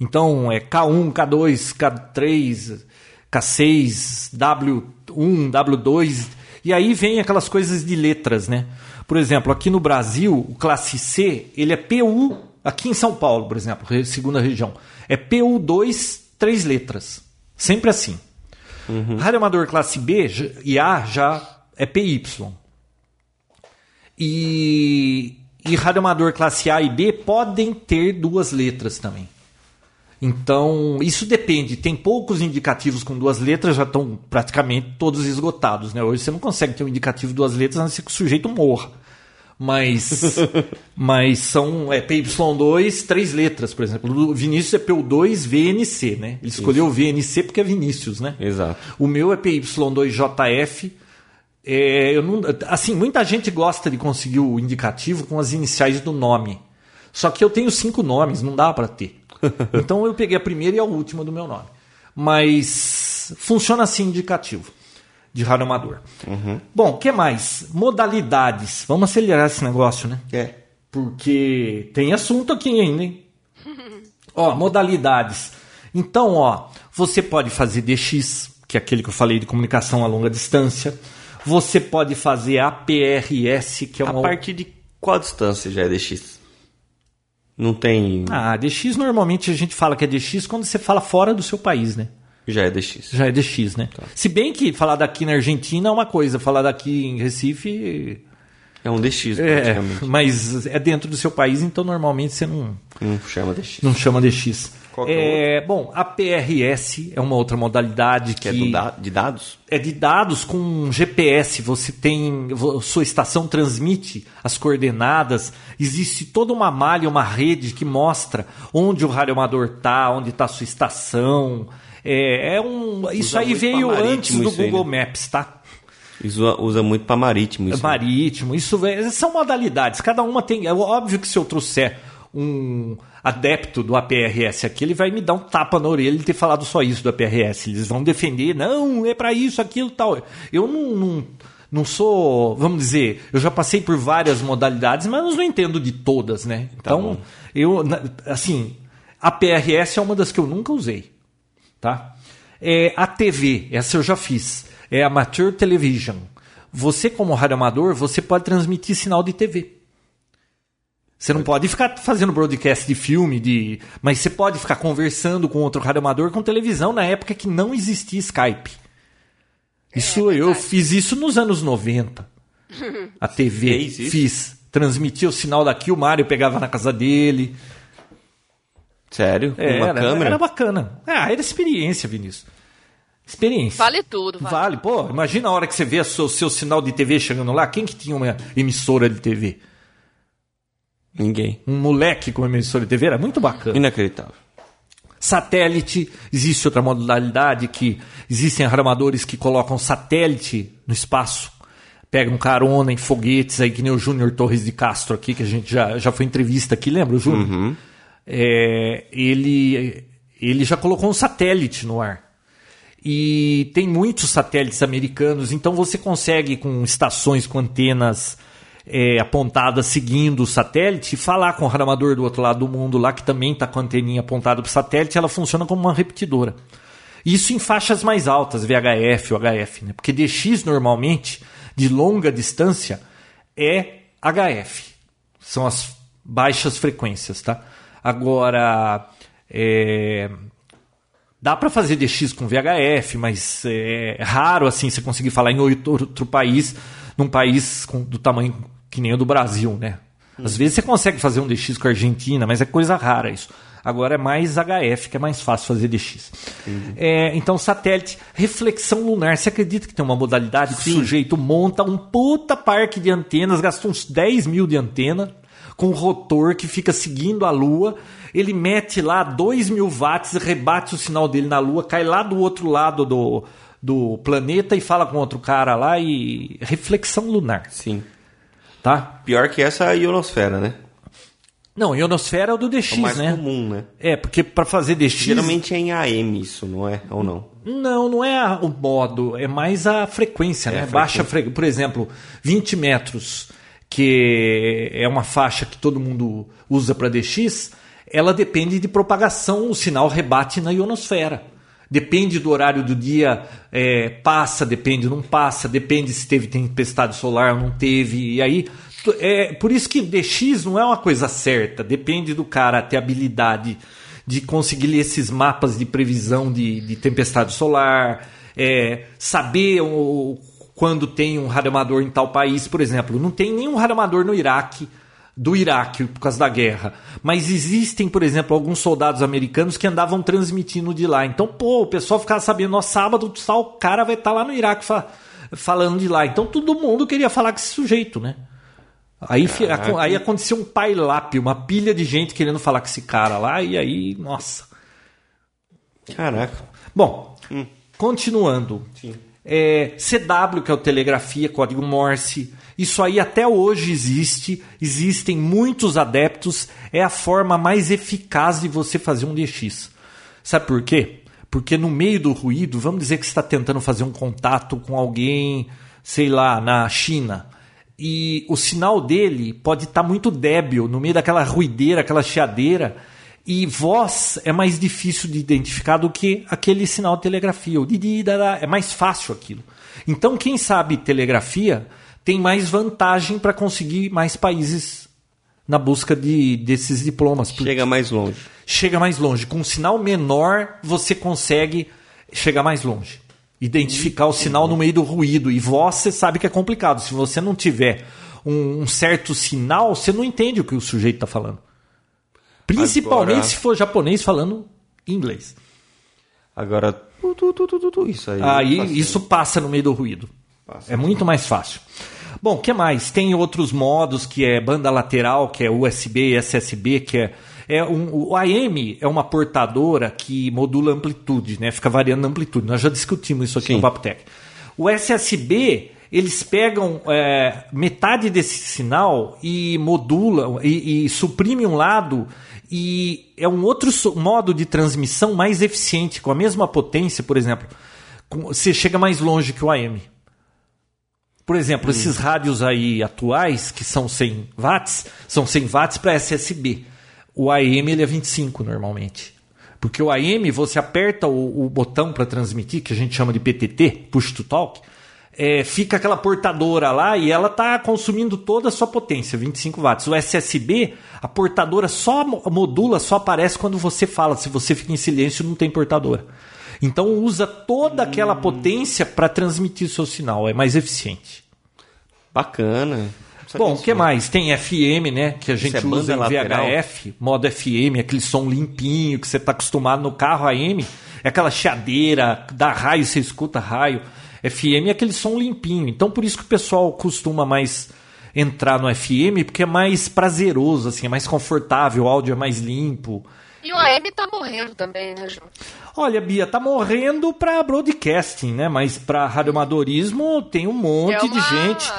Então é K1, K2, K3, K6, W1, W2. E aí vem aquelas coisas de letras, né? Por exemplo, aqui no Brasil, o classe C, ele é PU, aqui em São Paulo, por exemplo, segunda região, é PU2, três letras. Sempre assim. Rádio amador classe B e A já é PY. E, e rádio amador classe A e B podem ter duas letras também. Então, isso depende. Tem poucos indicativos com duas letras, já estão praticamente todos esgotados. Né? Hoje você não consegue ter um indicativo de duas letras, a não ser que o sujeito morra. Mas, mas são é, PY2, três letras, por exemplo. O Vinícius é PU2 VNC, né? Ele escolheu o VNC porque é Vinícius, né? Exato. O meu é PY2JF. É, eu não, assim, muita gente gosta de conseguir o indicativo com as iniciais do nome. Só que eu tenho cinco nomes, não dá para ter. Então eu peguei a primeira e a última do meu nome. Mas funciona assim indicativo de rádio amador. Bom, o que mais? Modalidades. Vamos acelerar esse negócio, né? É. Porque tem assunto aqui ainda, hein? ó, modalidades. Então, ó, você pode fazer DX, que é aquele que eu falei de comunicação a longa distância. Você pode fazer APRS, que é A uma. partir de qual distância já é DX? Não tem. Ah, DX normalmente a gente fala que é DX quando você fala fora do seu país, né? Já é DX. Já é DX, né? Se bem que falar daqui na Argentina é uma coisa, falar daqui em Recife É um DX, é, praticamente. mas é dentro do seu país, então normalmente você não, Não chama DX. não chama DX. Qual é é, bom, a PRS é uma outra modalidade que, Que é da- de dados? é de dados com GPS. Você tem. Sua estação transmite as coordenadas. Existe toda uma malha, uma rede que mostra onde o radioamador está, onde está a sua estação. É, é um, isso Usa aí veio antes do isso aí, Google né? Maps, tá? Usa, usa muito para marítimo isso. Marítimo, isso são modalidades. Cada uma tem. É óbvio que se eu trouxer um adepto do APRS aqui, ele vai me dar um tapa na orelha de ter falado só isso do APRS. Eles vão defender, não, é para isso, aquilo tal. Eu não, não, não sou, vamos dizer, eu já passei por várias modalidades, mas não entendo de todas, né? Então, bom. eu, assim, a PRS é uma das que eu nunca usei tá? É, a TV, essa eu já fiz. É Amateur Television. Você, como radioamador, você pode transmitir sinal de TV. Você não pode ficar fazendo broadcast de filme, de, mas você pode ficar conversando com outro radioamador com televisão na época que não existia Skype. Isso É eu verdade. fiz isso nos anos 90. A TV fiz, transmitia o sinal daqui, o Mário pegava na casa dele. Sério? É, Uma era, câmera? era bacana. Ah, era experiência, Vinícius. Experiência. Vale tudo, vale. Vale, pô, imagina a hora que você vê o seu, seu sinal de TV chegando lá. Quem que tinha uma emissora de TV? Ninguém. Um moleque com uma emissora de TV era muito bacana. Inacreditável. Satélite, existe outra modalidade que existem armadores que colocam satélite no espaço, pegam carona em foguetes aí, que nem o Júnior Torres de Castro aqui, que a gente já, já foi entrevista aqui, lembra Júnior? É, ele, ele já colocou um satélite no ar. E tem muitos satélites americanos, então você consegue, com estações com antenas é, apontadas seguindo o satélite, falar com o ramador do outro lado do mundo lá, que também está com a anteninha apontada para o satélite, ela funciona como uma repetidora. Isso em faixas mais altas, VHF ou HF, né? porque DX normalmente, de longa distância, é HF. São as baixas frequências, tá? Agora, é, Dá para fazer DX com VHF, mas é raro assim você conseguir falar em outro, país, num país com- do tamanho que nem o do Brasil, né? Às vezes você consegue fazer um DX com a Argentina, mas é coisa rara isso. Agora é mais HF, que é mais fácil fazer DX. É, então, satélite, reflexão lunar. Você acredita que tem uma modalidade que o sujeito monta um puta parque de antenas, gasta uns 10 mil de antena, com um rotor que fica seguindo a Lua. Ele mete lá 2 mil watts, rebate o sinal dele na Lua, cai lá do outro lado do, do planeta e fala com outro cara lá e. Reflexão lunar, Sim. tá? Pior que essa é a ionosfera, né? Não, ionosfera é o do DX, É o mais né? comum, né? É, porque para fazer DX. Geralmente é em AM isso, não é? Ou não? Não, não é a- o modo, é mais a frequência, né? a Baixa frequência. Por exemplo, 20 metros, que é uma faixa que todo mundo usa para DX, ela depende de propagação, o sinal rebate na ionosfera. Depende do horário do dia, é, passa, depende, não passa, depende se teve tempestade solar ou não teve. E aí, é por isso que DX não é uma coisa certa, depende do cara ter habilidade de conseguir esses mapas de previsão de, de tempestade solar, é, saber o, quando tem um radioamador em tal país, por exemplo. Não tem nenhum radioamador no Iraque, do Iraque, por causa da guerra. Mas existem, por exemplo, alguns soldados americanos que andavam transmitindo de lá. Então, pô, o pessoal ficava sabendo, no sábado, tal o cara vai estar lá no Iraque fa- falando de lá. Então todo mundo queria falar com esse sujeito, né? Aí, Caraca. aí aconteceu um pailape, uma pilha de gente querendo falar com esse cara lá, e aí, nossa. Caraca. Bom, continuando. Sim. É, CW, que é o telegrafia, código Morse. Isso aí até hoje existe. Existem muitos adeptos. É a forma mais eficaz de você fazer um DX. Sabe por quê? Porque no meio do ruído, vamos dizer que você está tentando fazer um contato com alguém, sei lá, na China. E o sinal dele pode estar muito débil no meio daquela ruideira, aquela chiadeira. E voz é mais difícil de identificar do que aquele sinal de telegrafia. O didi, é mais fácil aquilo. Então, quem sabe telegrafia tem mais vantagem para conseguir mais países na busca de, desses diplomas. Chega mais longe. chega mais longe. Com um sinal menor, você consegue chegar mais longe. Identificar o sinal no meio do ruído. E voz, você sabe que é complicado. Se você não tiver um, um certo sinal, você não entende o que o sujeito está falando. Principalmente Agora- se for japonês falando inglês. Agora, isso aí. Aí passa. isso passa no meio do ruído. Passa. É muito mais fácil. Bom, o que mais? Tem outros modos que é banda lateral, que é USB SSB, que é, é um, o AM é uma portadora que modula amplitude, né? Fica variando a amplitude. Nós já discutimos isso aqui Sim. no Papotec. O SSB eles pegam é, metade desse sinal e modulam e, e suprimem um lado e é um outro modo de transmissão mais eficiente com a mesma potência, por exemplo. com- Você chega mais longe que o AM. Por exemplo, esses rádios aí atuais, que são 100 watts, são 100 watts para SSB. O AM ele é 25 normalmente. Porque o AM, você aperta o, o botão para transmitir, que a gente chama de PTT, Push to Talk, é, fica aquela portadora lá e ela está consumindo toda a sua potência, 25 watts. O SSB, a portadora só modula, só aparece quando você fala. Se você fica em silêncio, não tem portadora. Então usa toda aquela potência para transmitir seu sinal, é mais eficiente. Bacana. Bom, o que mais? Tem FM, né? Que a gente é usa em lateral? VHF, modo FM, aquele som limpinho que você está acostumado no carro AM. É aquela chiadeira, dá raio, você escuta raio. FM é aquele som limpinho. Então por isso que o pessoal costuma mais entrar no FM, porque é mais prazeroso, assim, é mais confortável, o áudio é mais limpo. E o AM tá morrendo também, né, João? Olha, Bia, tá morrendo pra broadcasting, né? Mas pra radioamadorismo tem um monte é uma, de gente.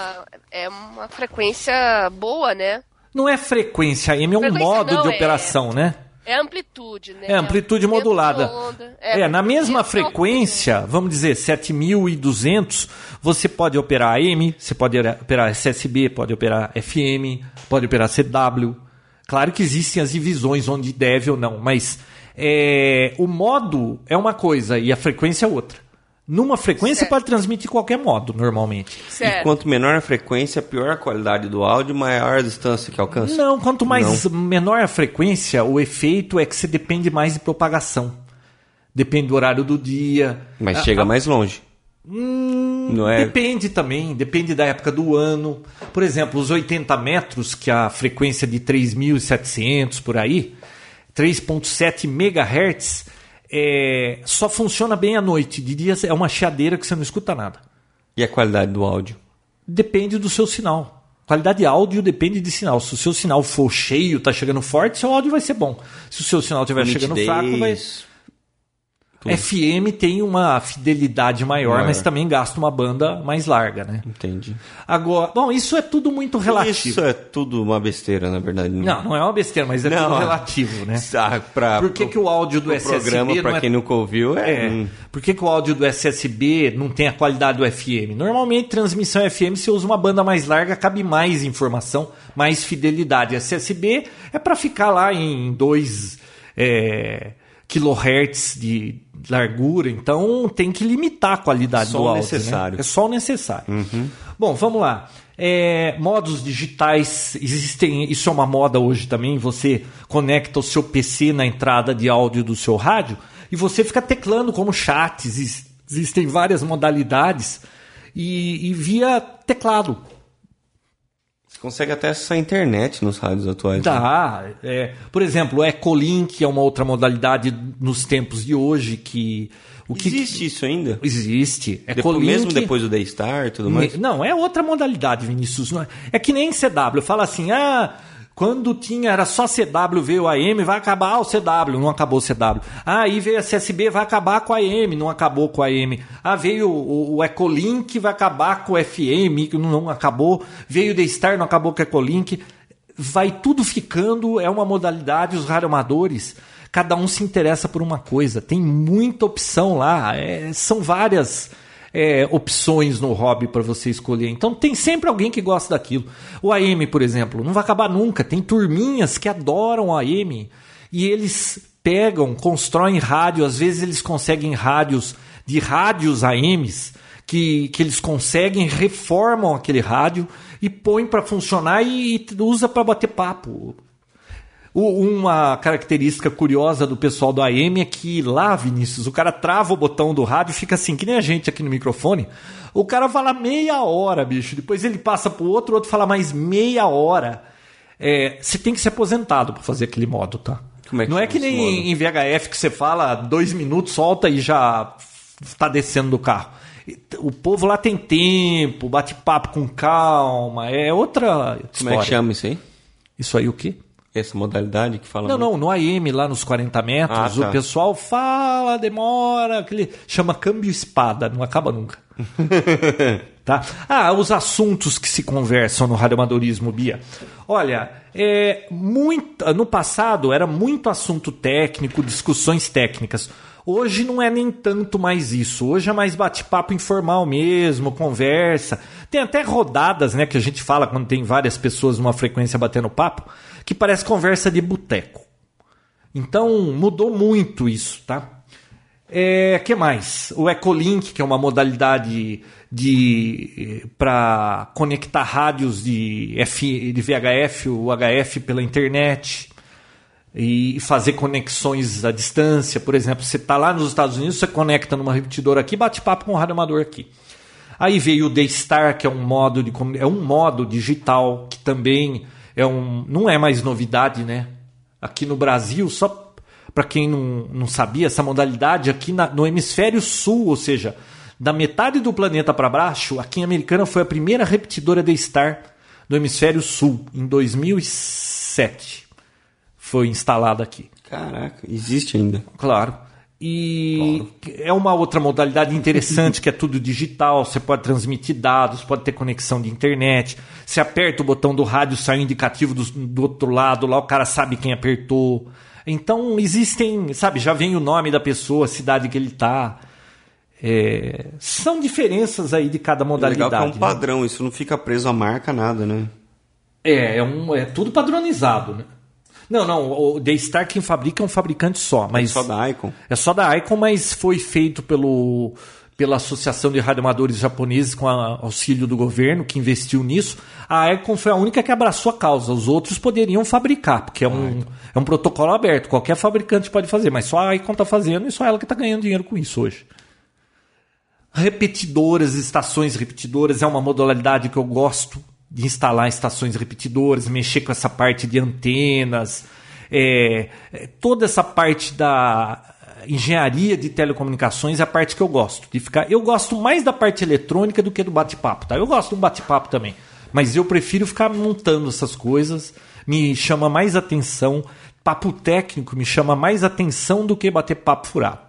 É uma frequência boa, né? Não é frequência AM, é um Frequência modo não, de é- operação, né? É amplitude, né? É amplitude de modulada. onda. É, na mesma frequência, vamos dizer 7200, você pode operar AM, você pode operar SSB, pode operar FM, pode operar CW. Claro que existem as divisões onde deve ou não, mas é, o modo é uma coisa e a frequência é outra. Numa frequência Certo. pode transmitir qualquer modo, normalmente. E Certo. quanto menor a frequência, pior a qualidade do áudio, maior a distância que alcança. Não, quanto mais menor a frequência, o efeito é que você depende mais de propagação. Depende do horário do dia. Mas A- chega a- mais longe. Não é? Depende também, depende da época do ano. Por exemplo, os 80 metros, que é a frequência de 3.700 por aí, 3.7 megahertz, é, só funciona bem à noite. De dia é uma chiadeira que você não escuta nada. E a qualidade do áudio? Depende do seu sinal. Qualidade de áudio depende de sinal. Se o seu sinal for cheio, tá chegando forte, seu áudio vai ser bom. Se o seu sinal estiver chegando fraco, vai. Tudo. FM tem uma fidelidade maior, Maior. mas também gasta uma banda mais larga, né? Entendi. Agora, bom, isso é tudo muito relativo. Isso é tudo uma besteira, na verdade. Não, não é uma besteira, mas é Não. tudo relativo, né? Ah, pra, Por que, que o áudio do o SSB programa, pra é quem nunca ouviu, é... É. Por que, que o áudio do SSB não tem a qualidade do FM? Normalmente, transmissão FM, você usa uma banda mais larga, cabe mais informação, mais fidelidade. SSB é para ficar lá em 2 kHz de largura, então tem que limitar a qualidade Só do áudio. necessário. Né? É só o necessário. Bom, vamos lá. É, modos digitais existem, isso é uma moda hoje também. Você conecta o seu PC na entrada de áudio do seu rádio e você fica teclando como chats. Ex- Existem várias modalidades e, e via teclado. Você consegue até acessar a internet nos rádios atuais. né? Dá. É, por exemplo, o Ecolink é uma outra modalidade nos tempos de hoje que o que Existe isso ainda? existe. Depois, Ecolink, mesmo depois do Daystar e tudo mais? Não, é outra modalidade, Vinícius. É é que nem CW. Fala assim, ah, quando tinha, era só CW, veio a AM, vai acabar o CW, não acabou o CW. Ah, aí veio a CSB, vai acabar com a AM, não acabou com a AM. Ah, veio o, o Ecolink, vai acabar com o FM, que não, não acabou. Veio o Daystar, não acabou com o Ecolink. Vai tudo ficando, é uma modalidade, os radioamadores, cada um se interessa por uma coisa. Tem muita opção lá, é, são várias é, opções no hobby para você escolher. Então tem sempre alguém que gosta daquilo. O AM, por exemplo, não vai acabar nunca. Tem turminhas que adoram o AM e eles pegam, constroem rádio. Às vezes eles conseguem rádios de rádios AMs que, que eles conseguem, reformam aquele rádio e põem para funcionar e, e usa para bater papo. Uma característica curiosa do pessoal do AM é que lá, Vinícius, o cara trava o botão do rádio e fica assim, que nem a gente aqui no microfone. O cara fala meia hora, bicho. Depois ele passa pro outro, o outro fala mais meia hora. É, você tem que ser aposentado para fazer aquele modo, tá? Como é Não é que nem modo? em VHF que você fala dois minutos, solta e já tá descendo do carro. O povo lá tem tempo, bate papo com calma, é outra Como história. é que chama isso aí? Isso aí o quê? Essa modalidade que fala. Não, muito? não, no AM, lá nos 40 metros, Ah, tá. o pessoal fala, demora, aquele chama câmbio espada, não acaba nunca. tá? Ah, os assuntos que se conversam no radioamadorismo, Bia. Olha, é, muito, no passado era muito assunto técnico, discussões técnicas. Hoje não é nem tanto mais isso. Hoje é mais bate-papo informal mesmo, conversa. Tem até rodadas, né, que a gente fala quando tem várias pessoas numa frequência batendo papo, que parece conversa de boteco. Então mudou muito isso, tá? É, que mais? O Ecolink, que é uma modalidade de para conectar rádios de, F, de VHF ou HF pela internet e fazer conexões à distância. Por exemplo, você está lá nos Estados Unidos, você conecta numa repetidora aqui, bate papo com o rádio amador aqui. Aí veio o Daystar, que é um modo de é um modo digital que também é um não é mais novidade, né? Aqui no Brasil, só para quem não, não sabia, essa modalidade aqui na, no hemisfério sul, ou seja, da metade do planeta para baixo, aqui em Americana foi a primeira repetidora Daystar do hemisfério sul em 2007. Foi instalada aqui. Caraca, existe ainda. Claro. E claro. é uma outra modalidade interessante que é tudo digital. Você pode transmitir dados, pode ter conexão de internet. Você aperta o botão do rádio, sai um indicativo do, do outro lado, lá o cara sabe quem apertou. Então existem, sabe, já vem o nome da pessoa, a cidade que ele está. É, são diferenças aí de cada modalidade. Legal que é um padrão, né? isso não fica preso à marca, nada, né? É, é, um, é tudo padronizado, né? Não, não, o Daystar quem fabrica é um fabricante só, mas é só da Icon. É só da Icon, mas foi feito pelo pela Associação de Radioamadores Japoneses com a, auxílio do governo que investiu nisso. A Icon foi a única que abraçou a causa. Os outros poderiam fabricar, porque é um, é um protocolo aberto. Qualquer fabricante pode fazer, mas só a Icon está fazendo e só ela que está ganhando dinheiro com isso hoje. Repetidoras, estações repetidoras é uma modalidade que eu gosto de instalar estações repetidoras, mexer com essa parte de antenas, é, é, toda essa parte da engenharia de telecomunicações é a parte que eu gosto de ficar. Eu gosto mais da parte eletrônica do que do bate-papo, tá? Eu gosto do bate-papo também, mas eu prefiro ficar montando essas coisas. Me chama mais atenção. Papo técnico me chama mais atenção do que bater papo furado.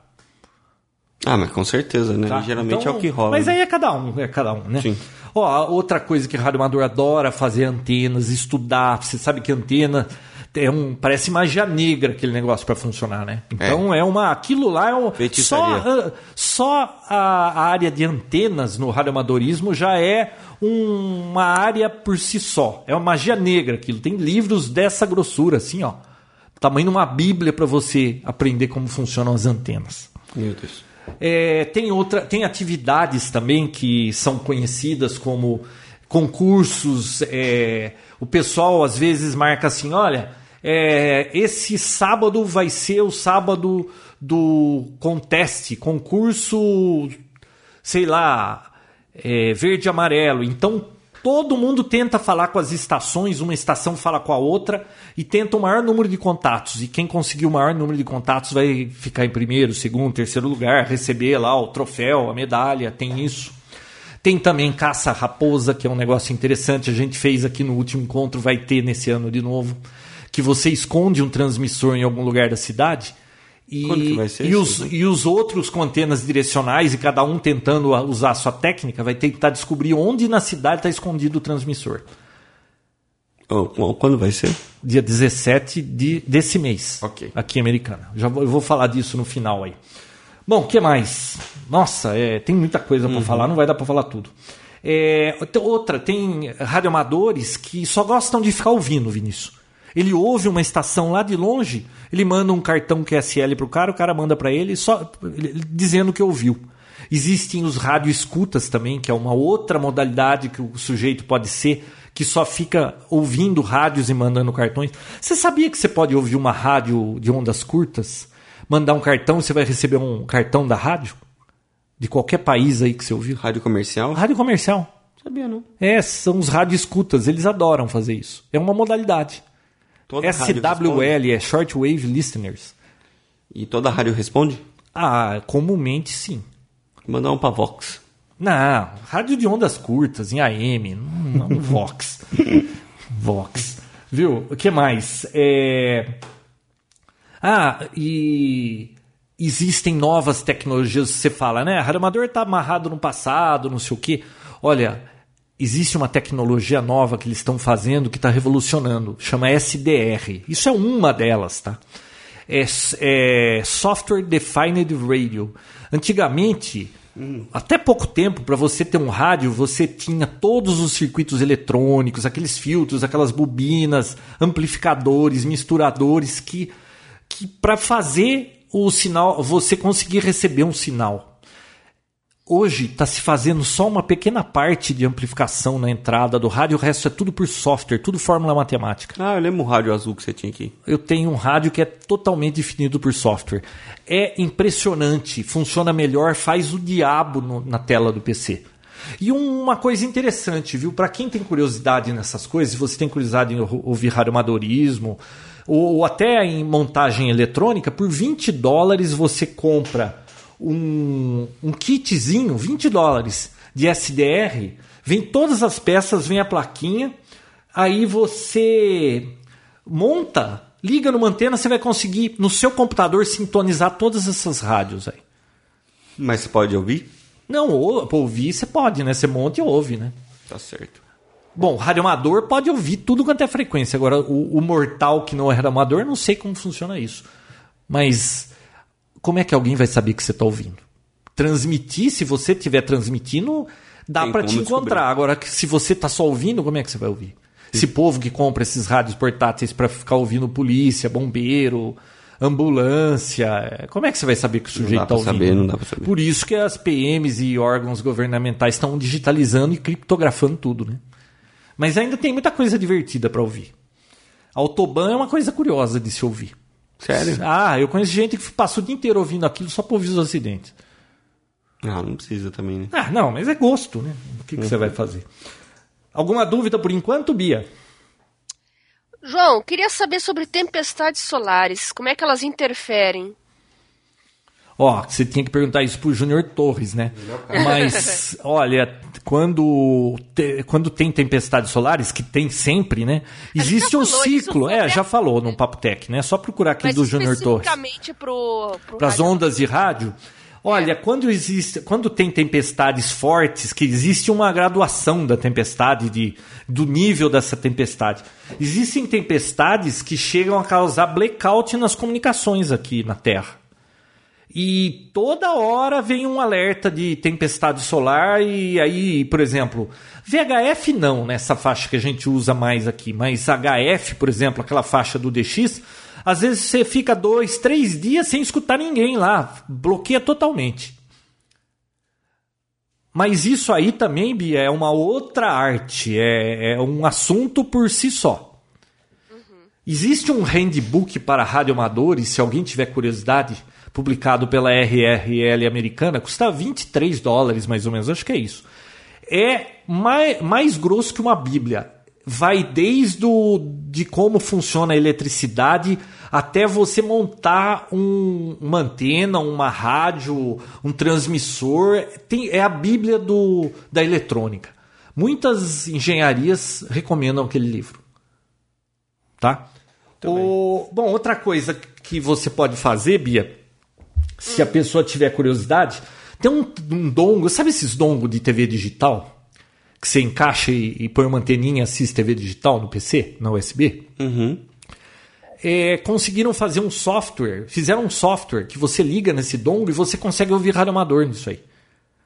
Ah, mas com certeza, né? Tá? Geralmente então, é o que rola. Mas né? aí é cada um, é cada um, né? Sim. Ó, outra coisa que o rádio amador adora fazer antenas, estudar. Você sabe que antena é um parece magia negra aquele negócio para funcionar, né? Então é. é, uma aquilo lá é um só ah, só a, a, área de antenas no radioamadorismo já é um, uma área por si só. É uma magia negra aquilo. Tem livros dessa grossura assim, ó. Tamanho de uma bíblia para você aprender como funcionam as antenas. Meu Deus. É, tem, outra, tem atividades também que são conhecidas como concursos. É, o pessoal às vezes marca assim: olha, é, esse sábado vai ser o sábado do conteste, concurso, sei lá, é, verde e amarelo. Então Todo mundo tenta falar com as estações, uma estação fala com a outra e tenta o maior número de contatos. E quem conseguir o maior número de contatos vai ficar em primeiro, segundo, terceiro lugar, receber lá o troféu, a medalha, tem isso. Tem também caça-raposa, que é um negócio interessante. A gente fez aqui no último encontro, vai ter nesse ano de novo. Que você esconde um transmissor em algum lugar da cidade e, e, os, e os outros com antenas direcionais e cada um tentando usar a sua técnica vai tentar descobrir onde na cidade está escondido o transmissor. Quando vai ser? Dia 17 de, desse mês. Ok. Aqui em Americana. Já vou, eu vou falar disso no final aí. Bom, o que mais? Nossa, é, tem muita coisa uhum. para falar, não vai dar para falar tudo. É, outra, tem radioamadores que só gostam de ficar ouvindo, Vinícius. Ele ouve uma estação lá de longe, ele manda um cartão QSL pro cara, o cara manda para ele só dizendo que ouviu. Existem os rádio escutas também, que é uma outra modalidade que o sujeito pode ser, que só fica ouvindo rádios e mandando cartões. Você sabia que você pode ouvir uma rádio de ondas curtas, mandar um cartão e você vai receber um cartão da rádio? De qualquer país aí que você ouviu? Rádio comercial? Rádio comercial. Sabia não. É, são os rádio escutas, eles adoram fazer isso. É uma modalidade. Toda SWL é Shortwave Listeners. E toda rádio responde? Ah, comumente sim. Mandar um pra Vox. Não, rádio de ondas curtas, em AM, não, não Vox. Vox. Viu? O que mais? É... Ah, e existem novas tecnologias, você fala, né? O amador está amarrado no passado, não sei o quê. Olha, existe uma tecnologia nova que eles estão fazendo que está revolucionando, chama SDR. Isso é uma delas, tá? É, é Software Defined Radio. Antigamente, hum. até pouco tempo, para você ter um rádio, você tinha todos os circuitos eletrônicos, aqueles filtros, aquelas bobinas, amplificadores, misturadores que, que para fazer o sinal, você conseguir receber um sinal. Hoje está se fazendo só uma pequena parte de amplificação na entrada do rádio, o resto é tudo por software, tudo fórmula matemática. Ah, eu lembro o rádio azul que você tinha aqui. Eu tenho um rádio que é totalmente definido por software. É impressionante, funciona melhor, faz o diabo no, na tela do PC. E uma coisa interessante, viu? Para quem tem curiosidade nessas coisas, se você tem curiosidade em ouvir radioamadorismo, ou, ou até em montagem eletrônica, por 20 dólares você compra um, um kitzinho, 20 dólares, de SDR, vem todas as peças, vem a plaquinha, aí você monta, liga numa antena, você vai conseguir no seu computador sintonizar todas essas rádios aí. Mas você pode ouvir? Não, ou, ouvir você pode, né? Você monta e ouve, né? Tá certo. Bom, radioamador pode ouvir tudo quanto é frequência. Agora, o, o mortal que não é radioamador, não sei como funciona isso. Mas como é que alguém vai saber que você está ouvindo? Transmitir, se você estiver transmitindo, dá para te encontrar. Descobrir. Agora, se você está só ouvindo, como é que você vai ouvir? Sim. Esse povo que compra esses rádios portáteis para ficar ouvindo polícia, bombeiro, ambulância, como é que você vai saber que o sujeito está ouvindo? Saber, não dá para saber. Por isso que as PMs e órgãos governamentais estão digitalizando e criptografando tudo, né? Mas ainda tem muita coisa divertida para ouvir. Autobahn é uma coisa curiosa de se ouvir. Sério? Ah, eu conheço gente que passou o dia inteiro ouvindo aquilo só para ouvir os acidentes. Ah, não precisa também, né? Ah, não, mas é gosto, né? O que, que uhum. você vai fazer? Alguma dúvida por enquanto, Bia? João, queria saber sobre tempestades solares. Como é que elas interferem? Ó, você tinha que perguntar isso pro Júnior Torres, né? Mas, olha, quando, te, quando tem tempestades solares, que tem sempre, né? Existe um ciclo. É, já falou no Papo Tech, né? Só procurar aqui Mas do Júnior Torres. Especificamente para as ondas de rádio. Olha, é. quando existe, quando tem tempestades fortes, que existe uma graduação da tempestade, de, do nível dessa tempestade. Existem tempestades que chegam a causar blackout nas comunicações aqui na Terra. E toda hora vem um alerta de tempestade solar e aí, por exemplo, VHF não nessa faixa que a gente usa mais aqui, mas HF, por exemplo, aquela faixa do DX, às vezes você fica dois, três dias sem escutar ninguém lá, bloqueia totalmente. Mas isso aí também, Bia, é uma outra arte, é, é um assunto por si só. Uhum. Existe um handbook para radioamadores, se alguém tiver curiosidade, publicado pela RRL americana, custa 23 dólares mais ou menos, acho que é isso. É mais, mais grosso que uma Bíblia. Vai desde o, de como funciona a eletricidade até você montar um, uma antena, uma rádio, um transmissor. Tem, é a Bíblia do, da eletrônica. Muitas engenharias recomendam aquele livro. Tá? O, bom, outra coisa que você pode fazer, Bia, se a pessoa tiver curiosidade, tem um, um dongo, sabe esses dongos de TV digital? Que você encaixa e, e põe uma anteninha e assiste TV digital no PC, na USB? Uhum. É, conseguiram fazer um software, fizeram um software que você liga nesse dongo e você consegue ouvir rádio amador nisso aí.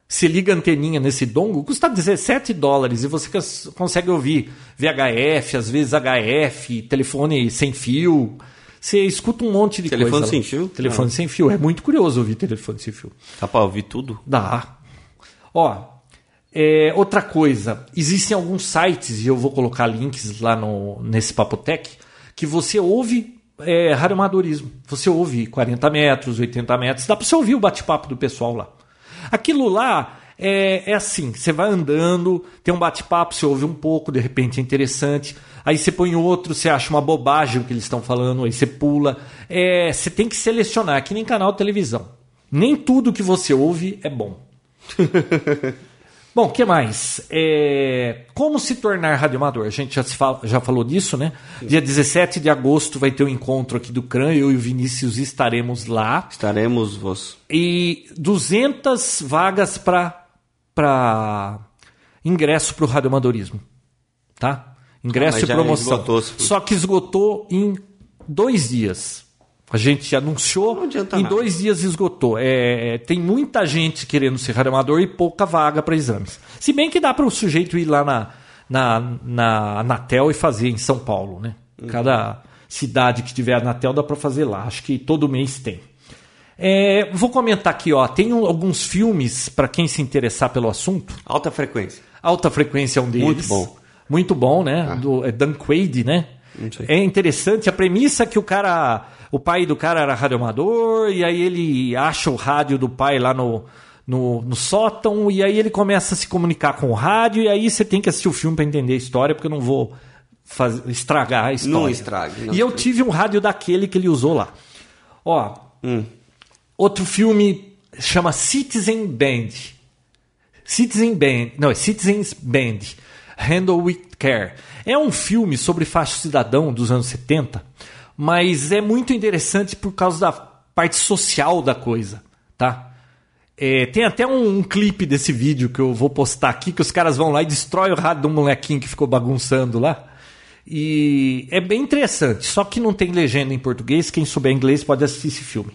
Você liga a anteninha nesse dongo, custa 17 dólares e você consegue ouvir VHF, às vezes HF, telefone sem fio, você escuta um monte de telefone coisa. Telefone sem fio? Telefone ah. sem fio. É muito curioso ouvir telefone sem fio. Dá pra ouvir tudo? Dá. Ó, é, outra coisa. Existem alguns sites, e eu vou colocar links lá no, nesse Papotec, que você ouve é, radioamadorismo. Você ouve 40 metros, 80 metros. Dá pra você ouvir o bate-papo do pessoal lá. Aquilo lá é, é assim, você vai andando, tem um bate-papo, você ouve um pouco, de repente é interessante. Aí você põe outro, você acha uma bobagem o que eles estão falando, aí você pula. É, você tem que selecionar, que nem canal de televisão. Nem tudo que você ouve é bom. Bom, o que mais? É... Como se tornar radioamador? A gente já, fala, já falou disso, né? Sim. Dia 17 de agosto vai ter um encontro aqui do CRAN, eu e o Vinícius estaremos lá. Estaremos, vos. E 200 vagas para para ingresso para o radioamadorismo, tá? Ingresso ah, e promoção. Esgotou, Só que esgotou em dois dias. A gente anunciou, em nada. dois dias esgotou. É, é, tem muita gente querendo ser radioamador e pouca vaga para exames. Se bem que dá para o sujeito ir lá na, na, na Anatel e fazer em São Paulo, né? Uhum. Cada cidade que tiver Anatel dá para fazer lá. Acho que todo mês tem. É, vou comentar aqui, ó. Tem um- alguns filmes para quem se interessar pelo assunto. Alta frequência. Alta Frequência é um deles. Muito bom. Muito bom, né? Do, é Dan Quaid, né? É interessante a premissa que o cara, o pai do cara era radioamador e aí ele acha o rádio do pai lá no, no, no sótão e aí ele começa a se comunicar com o rádio e aí você tem que assistir o filme para entender a história porque eu não vou faz- estragar a história. Não estrague, não e eu tive um rádio daquele que ele usou lá. Ó, Hum. outro filme chama Citizen Band. Citizen Band, não, é Citizens Band, Handle with Care. É um filme sobre faixa cidadão dos anos 70, mas é muito interessante por causa da parte social da coisa, tá? É, tem até um, um clipe desse vídeo que eu vou postar aqui, que os caras vão lá e destroem o rádio do molequinho que ficou bagunçando lá. E é bem interessante, só que não tem legenda em português, quem souber inglês pode assistir esse filme.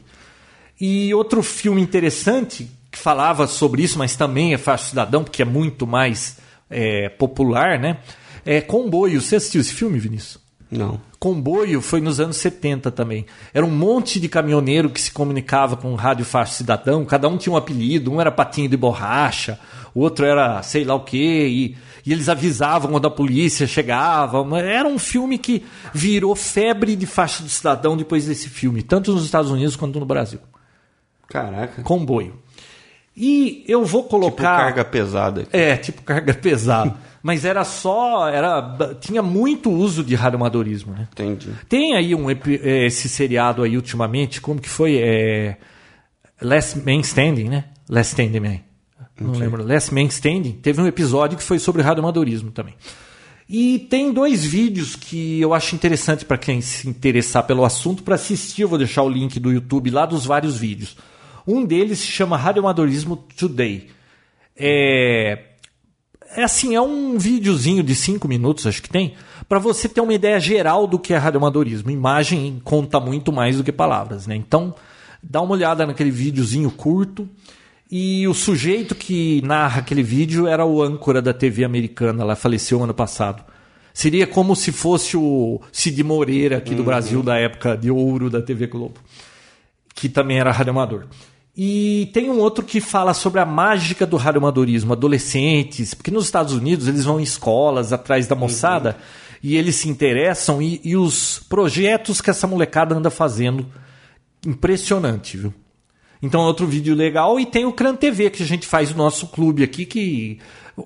E outro filme interessante que falava sobre isso, mas também é faixa cidadão, porque é muito mais é, popular, né? É Comboio. Você assistiu esse filme, Vinícius? Não. Comboio foi nos anos 70 também. Era um monte de caminhoneiro que se comunicava com o rádio faixa cidadão, cada um tinha um apelido, um era patinho de borracha, o outro era sei lá o quê, e, e eles avisavam quando a polícia chegava. Era um filme que virou febre de faixa do cidadão depois desse filme, tanto nos Estados Unidos quanto no Brasil. Caraca. Comboio. E eu vou Tipo colocar. carga pesada. É, tipo carga pesada. Mas era só. era Tinha muito uso de radioamadorismo, né? Entendi. Tem aí um, eh, esse seriado aí ultimamente, como que foi? É, Last Man Standing, né? Last Standing Man. Não lembro. Last Man Standing. Teve um episódio que foi sobre radioamadorismo também. E tem dois vídeos que eu acho interessante para quem se interessar pelo assunto para assistir. Eu vou deixar o link do YouTube lá dos vários vídeos. Um deles se chama Radioamadorismo Today. É, é assim, é um videozinho de 5 minutos, acho que tem, para você ter uma ideia geral do que é radioamadorismo. Imagem conta muito mais do que palavras, né? Então, dá uma olhada naquele videozinho curto. E o sujeito que narra aquele vídeo era o âncora da TV americana, ela faleceu ano passado. Seria como se fosse o Cid Moreira aqui do Brasil da época de ouro da TV Globo que também era radioamador. E tem um outro que fala sobre a mágica do radioamadorismo, adolescentes, porque nos Estados Unidos eles vão em escolas atrás da moçada e eles se interessam e, e os projetos que essa molecada anda fazendo, impressionante, viu? Então é outro vídeo legal e tem o Cran TV que a gente faz o nosso clube aqui que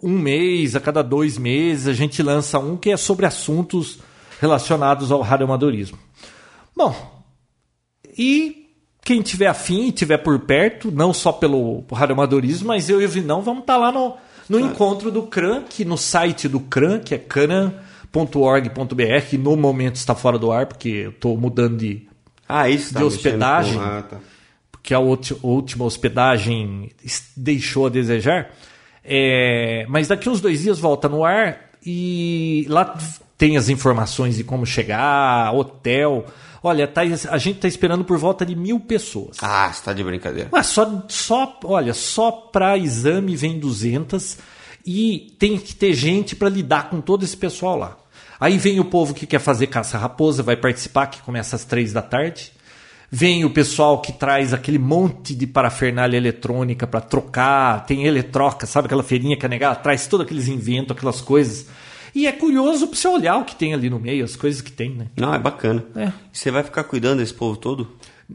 um mês, a cada dois meses a gente lança um que é sobre assuntos relacionados ao radioamadorismo. Bom, e quem tiver afim e tiver por perto, não só pelo radioamadorismo, mas eu e o Vinão vamos estar lá no, no encontro do CRAN, que no site do CRAN, que é cran.org.br, que no momento está fora do ar, porque eu estou mudando de. Ah, isso tá De mexendo hospedagem? com- Ah, tá. porque a última hospedagem deixou a desejar. É, mas daqui uns dois dias volta no ar e lá tem as informações de como chegar, hotel. Olha, tá- a gente está esperando por volta de mil pessoas. Ah, você tá de brincadeira. Mas só, só, olha, só para exame vem 200 e tem que ter gente para lidar com todo esse pessoal lá. Aí vem o povo que quer fazer caça-raposa, vai participar, que começa às três da tarde. Vem o pessoal que traz aquele monte de parafernália eletrônica para trocar, tem eletroca, sabe aquela feirinha que a negada traz todos aqueles inventos, aquelas coisas. E é curioso para você olhar o que tem ali no meio, as coisas que tem, né? Não, é bacana. É. Você vai ficar cuidando desse povo todo?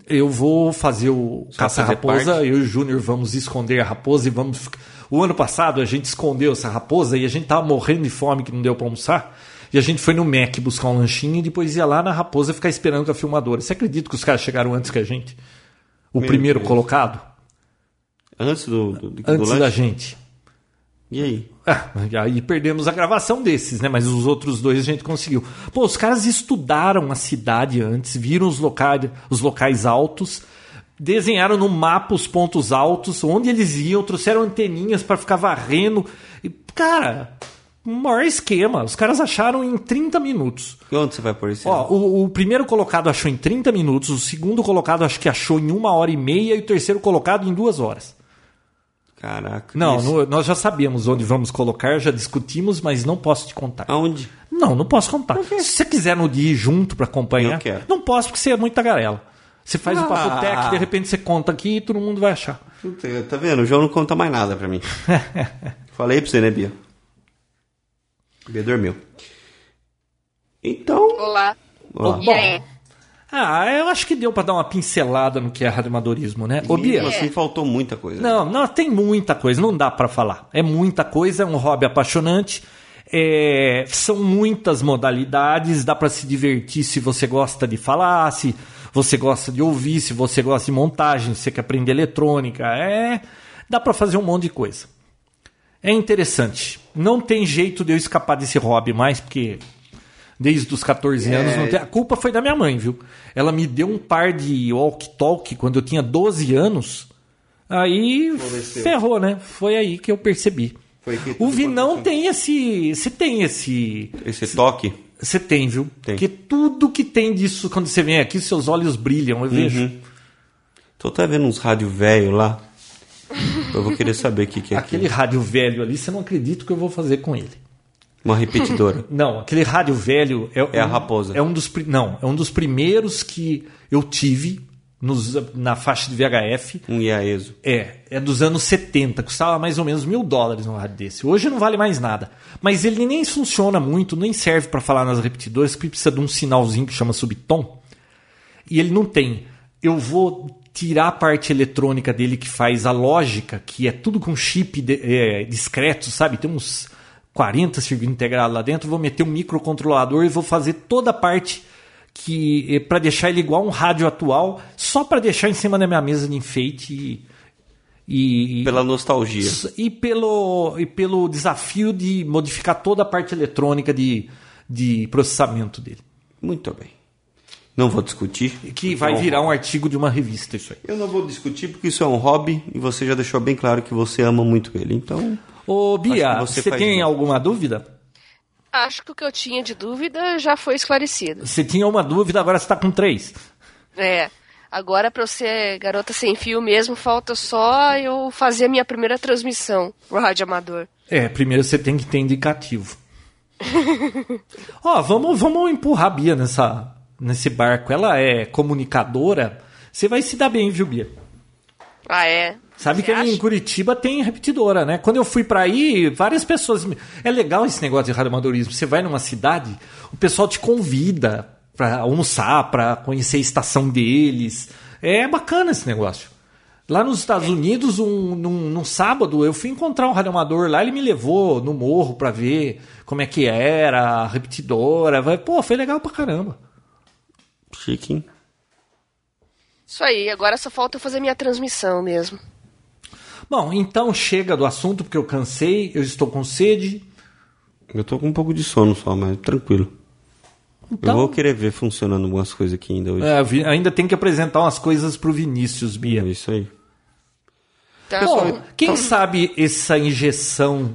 Eu vou fazer o caça-raposa, eu e o Júnior vamos esconder a raposa e vamos. O ano passado a gente escondeu essa raposa e a gente tava morrendo de fome que não deu para almoçar. E a gente foi no Mac buscar um lanchinho e depois ia lá na raposa ficar esperando com a filmadora. Você acredita que os caras chegaram antes que a gente? O Meu primeiro Deus. colocado? Antes do, do, do, Antes da gente. E aí? Aí perdemos a gravação desses, né? Mas os outros dois a gente conseguiu. Pô, os caras estudaram a cidade antes, viram os locais, os locais altos, desenharam no mapa os pontos altos, onde eles iam, trouxeram anteninhas para ficar varrendo. E, cara, maior esquema. Os caras acharam em 30 minutos. E onde você vai pôr esse? Ó, o, o primeiro colocado achou em 30 minutos, o segundo colocado acho que achou em uma hora e meia e o terceiro colocado em duas horas. Caraca. Não, no- nós já sabemos onde vamos colocar, já discutimos, mas não posso te contar. Aonde? Não, não posso contar. Se você quiser no dia ir junto para acompanhar, Eu quero. não posso porque você é muito tagarela. Você faz o Ah. Papotec, de repente você conta aqui e todo mundo vai achar. Tá vendo? O João não conta mais nada pra mim. Falei pra você, né, Bia? Bia dormiu. Então. Olá. E aí? Ah, eu acho que deu pra dar uma pincelada no que é radioamadorismo, né? Ô, Bia, assim faltou muita coisa. Não, não, tem muita coisa, não dá pra falar. É muita coisa, é um hobby apaixonante. é, são muitas modalidades, dá pra se divertir se você gosta de falar, se você gosta de ouvir, se você gosta de montagem, se você quer aprender eletrônica, é, dá pra fazer um monte de coisa. É interessante. Não tem jeito de eu escapar desse hobby mais, porque desde os 14 É. anos tem... a culpa foi da minha mãe, viu? Ela me deu um par de walk-talk quando eu tinha 12 anos. Aí Floresceu. ferrou, né? Foi aí que eu percebi. Foi que o Vinão aconteceu. tem esse. Você tem esse. Esse toque. Você tem, viu? Tem. Porque tudo que tem disso, quando você vem aqui, seus olhos brilham, eu vejo. Uhum. Tô até vendo uns rádio velho lá. Eu vou querer saber o que, que é Aquele aquilo. rádio velho ali, você não acredita o que eu vou fazer com ele. Uma repetidora. Não, aquele rádio velho é, É a um- raposa. É um dos não, é um dos primeiros que eu tive nos- na faixa de VHF. um IAESO. É, é dos anos 70, custava mais ou menos mil dólares um rádio desse. Hoje não vale mais nada. Mas ele nem funciona muito, nem serve para falar nas repetidoras, porque precisa de um sinalzinho que chama subtom. E ele não tem. Eu vou tirar a parte eletrônica dele que faz a lógica, que é tudo com chip de- é, discreto, sabe? Tem uns 40 circuitos integrados lá dentro. Vou meter um microcontrolador e vou fazer toda a parte que para deixar ele igual um rádio atual, só para deixar em cima da minha mesa de enfeite e, e, Pela nostalgia. e pelo, e pelo desafio de modificar toda a parte eletrônica de, de processamento dele. Muito bem. Não vou discutir. Que vai Não. virar um artigo de uma revista, isso aí. Eu não vou discutir porque isso é um hobby e você já deixou bem claro que você ama muito ele. Então, Ô, Bia, você você tem bem. alguma dúvida? Acho que o que eu tinha de dúvida já foi esclarecido. Você tinha uma dúvida, agora você está com três. É. Agora, pra eu ser garota sem fio mesmo, falta só eu fazer a minha primeira transmissão pro rádio amador. É, primeiro você tem que ter indicativo. Ó, vamos, vamos empurrar a Bia nessa, nesse barco. Ela é comunicadora. Você vai se dar bem, viu, Bia? Ah, é? Sabe Você que ali em acha? Curitiba tem repetidora, né? Quando eu fui pra aí, várias pessoas. me- É legal esse negócio de radioamadorismo. Você vai numa cidade, o pessoal te convida pra almoçar, pra conhecer a estação deles. É bacana esse negócio. Lá nos Estados Unidos, um, num, num sábado, eu fui encontrar um radioamador lá, ele me levou no morro pra ver como é que era, a repetidora. Vai- Pô, foi legal pra caramba. chique, hein? Isso aí, agora só falta eu fazer minha transmissão mesmo. Bom, então chega do assunto, porque eu cansei, eu estou com sede. Eu tô com um pouco de sono só, mas tranquilo. Então- Eu vou querer ver funcionando algumas coisas aqui ainda hoje. É, ainda tem que apresentar umas coisas pro Vinícius, Bia. É isso aí. Então, Bom, quem sabe essa injeção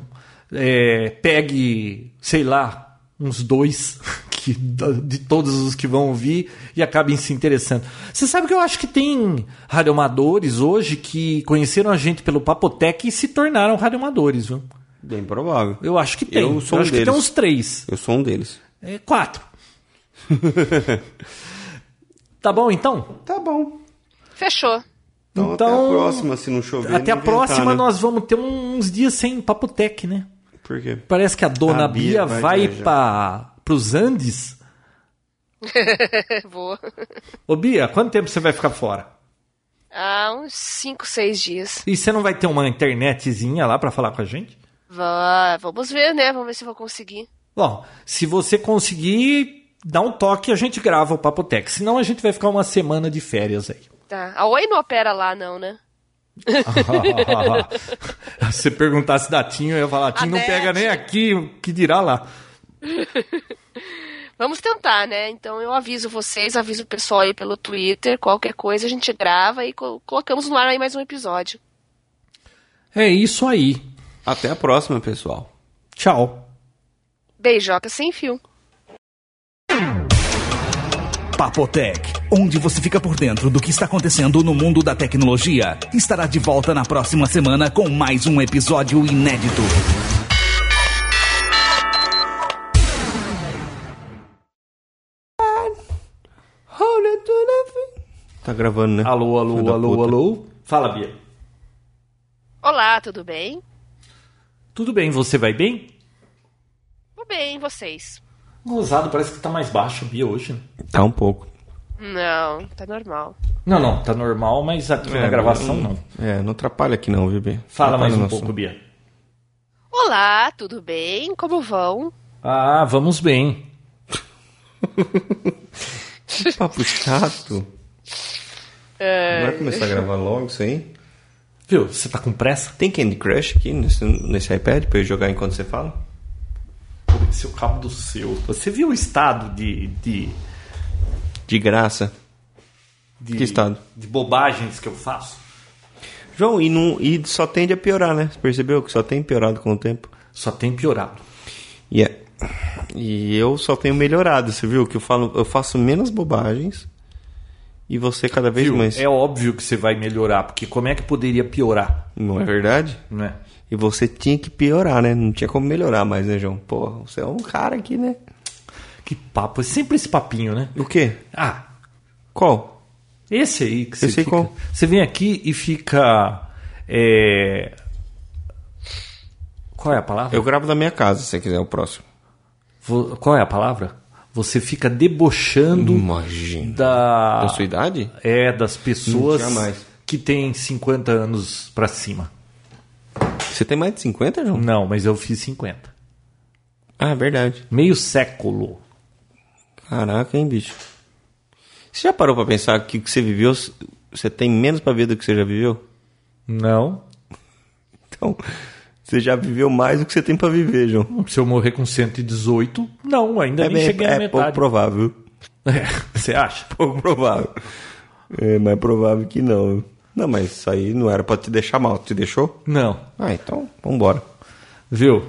é, pegue, sei lá, uns dois que, de todos os que vão ouvir e acabem se interessando. Você sabe que eu acho que tem radioamadores hoje que conheceram a gente pelo Papotec e se tornaram radioamadores, viu? Bem provável. Eu acho que tem. Eu sou um acho que tem deles. uns três. Eu sou um deles. É, quatro. tá bom, então? Tá bom. fechou. Então, Então, até a próxima, se não chover. Até a inventar, próxima né? nós vamos ter uns dias sem Papotec, né? Por quê? Parece que a dona A Bia, Bia vai vai, viajar. Para os Andes. Vou. Ô Bia, quanto tempo você vai ficar fora? Há uns 5, 6 dias. E você não vai ter uma internetzinha lá para falar com a gente? Vá, vamos ver, né? Vamos ver se eu vou conseguir. Bom, se você conseguir, dá um toque e a gente grava o Papotec. Senão a gente vai ficar uma semana de férias aí. Tá. A Oi não opera lá, não, né? Se você perguntasse da Tinho, eu ia falar, Tinho não pega nem aqui, o que dirá lá. Vamos tentar, né? Então eu aviso vocês, aviso o pessoal aí pelo Twitter. Qualquer coisa a gente grava e co- colocamos no ar aí mais um episódio. É isso aí. Até a próxima, pessoal. Tchau. Beijoca sem fio. Papotec, onde você fica por dentro do que está acontecendo no mundo da tecnologia, estará de volta na próxima semana com mais um episódio inédito. Tá gravando, né? Alô, alô, alô, puta. alô. Fala, Bia. Olá, tudo bem? Tudo bem, você vai bem? Tudo bem, vocês? Gozado, parece que tá mais baixo, Bia, hoje. né? Tá um pouco. Não, tá normal. Não, não, tá normal, mas aqui na gravação não. É, não atrapalha aqui não, viu, Bia? Fala mais um pouco, nosso- Bia. Olá, tudo bem? Como vão? Ah, vamos bem. Que papo chato. Vai começar a gravar logo isso aí? Viu, você tá com pressa? Tem Candy Crush aqui nesse, nesse iPad pra eu jogar enquanto você fala? Esse é o cabo do seu. Você viu o estado de... de, De graça. de Que estado? De bobagens que eu faço? João, e, não, e só tende a piorar, né? Você percebeu que só tem piorado com o tempo? Só tem piorado. E, é- e eu só tenho melhorado, você viu? Que eu, falo, eu faço menos bobagens e você cada vez Viu? mais. É óbvio que você vai melhorar, porque como é que poderia piorar? Não é verdade? Não é? E você tinha que piorar, né? Não tinha como melhorar mais, né, João? Porra, você é um cara aqui, né? Que papo, é sempre esse papinho, né? O quê? Ah, Qual? esse aí que você Esse fica... qual? Você vem aqui e fica... é, Qual é a palavra? Eu gravo da minha casa, se você quiser o próximo. Vo- Qual é a palavra? Você fica debochando Imagina. da... Da sua idade? É, das pessoas que têm 50 anos pra cima. Você tem mais de 50, João? Não, mas eu fiz 50. Ah, verdade. Meio século. Caraca, hein, bicho. Você já parou pra pensar que o que você viveu, você tem menos pra ver do que você já viveu? Não. Então, você já viveu mais do que você tem pra viver, João. Se eu morrer com 118, não, ainda nem cheguei à é pouco metade. provável. É, você acha? Pouco provável. É mais provável que não. Não, mas isso aí não era pra te deixar mal. Te deixou? Não. Ah, então, vambora. Viu?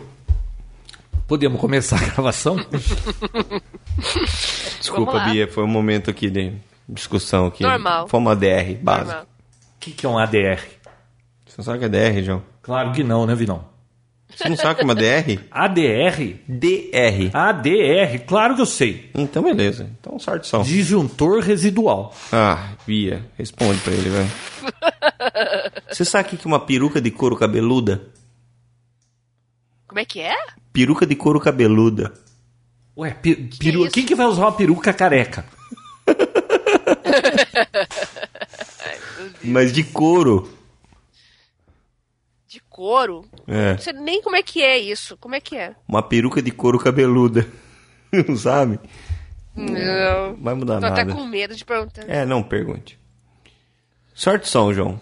Podemos começar a gravação? Desculpa. Bia, foi um momento aqui de discussão aqui. Normal. Foi uma DR básica. O que, que é um ADR? Você não sabe o que é DR, João? Claro que não, né, Vinão? Você não sabe o que é uma DR? ADR? DR. ADR, claro que eu sei. Então, beleza. Então, sorte só. Disjuntor residual. Ah, Bia, responde pra ele, velho. Você sabe o que é uma peruca de couro cabeluda? Como é que é? Peruca de couro cabeluda. Ué, pe- peru... isso? quem que vai usar uma peruca careca? Mas de couro. Couro? É. Não sei nem como é que é isso. Como é que é? Uma peruca de couro cabeluda. Não sabe? Não. Vai mudar Tô até nada. com medo de perguntar. É, não pergunte. Sorte som, João.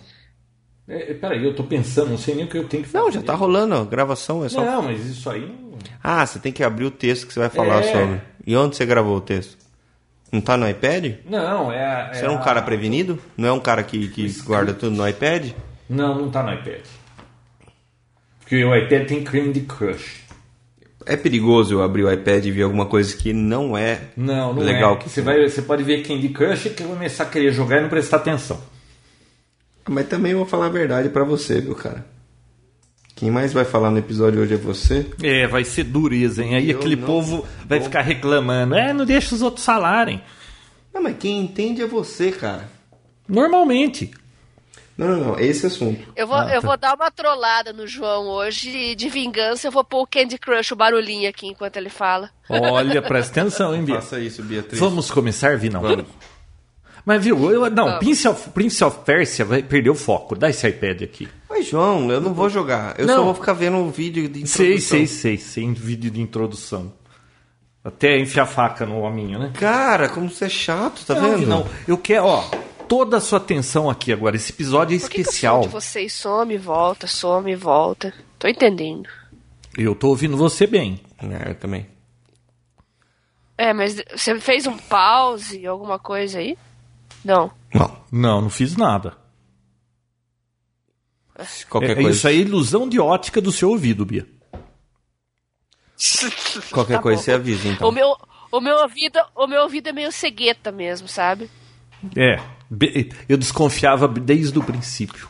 É, peraí, eu tô pensando, não sei nem o que eu tenho que fazer. Não, já tá rolando, ó. Gravação é só. Não, mas isso aí. não- Ah, você tem que abrir o texto que você vai falar É. sobre. E onde você gravou o texto? Não tá no iPad? Não, é. Você é um cara prevenido? Não é um cara que, que guarda tudo no iPad? Não, não tá no iPad. Porque o iPad tem Candy Crush. É perigoso eu abrir o iPad e ver alguma coisa que não é Não, não legal. é. Que Você, vai, você pode ver Candy Crush e começar a querer jogar e não prestar atenção. Mas também eu vou falar a verdade pra você, viu, cara? Quem mais vai falar no episódio hoje é você. É, vai ser dureza, hein? Aí Eu aquele povo vai ficar reclamando. É, não deixa os outros falarem. Não, mas quem entende é você, cara. Normalmente. Não, não, não. Esse assunto. Eu vou, Ah, eu tá. vou dar uma trollada no João hoje e de vingança eu vou pôr o Candy Crush, o barulhinho aqui enquanto ele fala. Olha, presta atenção, hein, Bia? Faça isso, Beatriz. Vamos começar, Vinão? Vamos. Mas viu, eu, não, Vamos. Prince of, Prince of Persia vai perder o foco. Dá esse iPad aqui. Mas, João, eu não vou jogar. Eu Não. só vou ficar vendo o vídeo de introdução. Sei, sei, sei, sem vídeo de introdução. Até enfiar faca no hominho, né? Cara, como você é chato, tá não, vendo? Não, eu quero, ó, toda a sua atenção aqui agora. Esse episódio é Por que, que especial. som de vocês some e volta, some e volta? Tô entendendo. Eu tô ouvindo você bem. É, eu também. É, mas você fez um pause, alguma coisa aí? Não. Não. Não, não fiz nada. Qualquer É, coisa. Isso aí é ilusão de ótica do seu ouvido, Bia. Qualquer Tá coisa bom. você avisa, então. O meu, o meu ouvido, o meu ouvido é meio cegueta mesmo, sabe? É, eu desconfiava desde o princípio.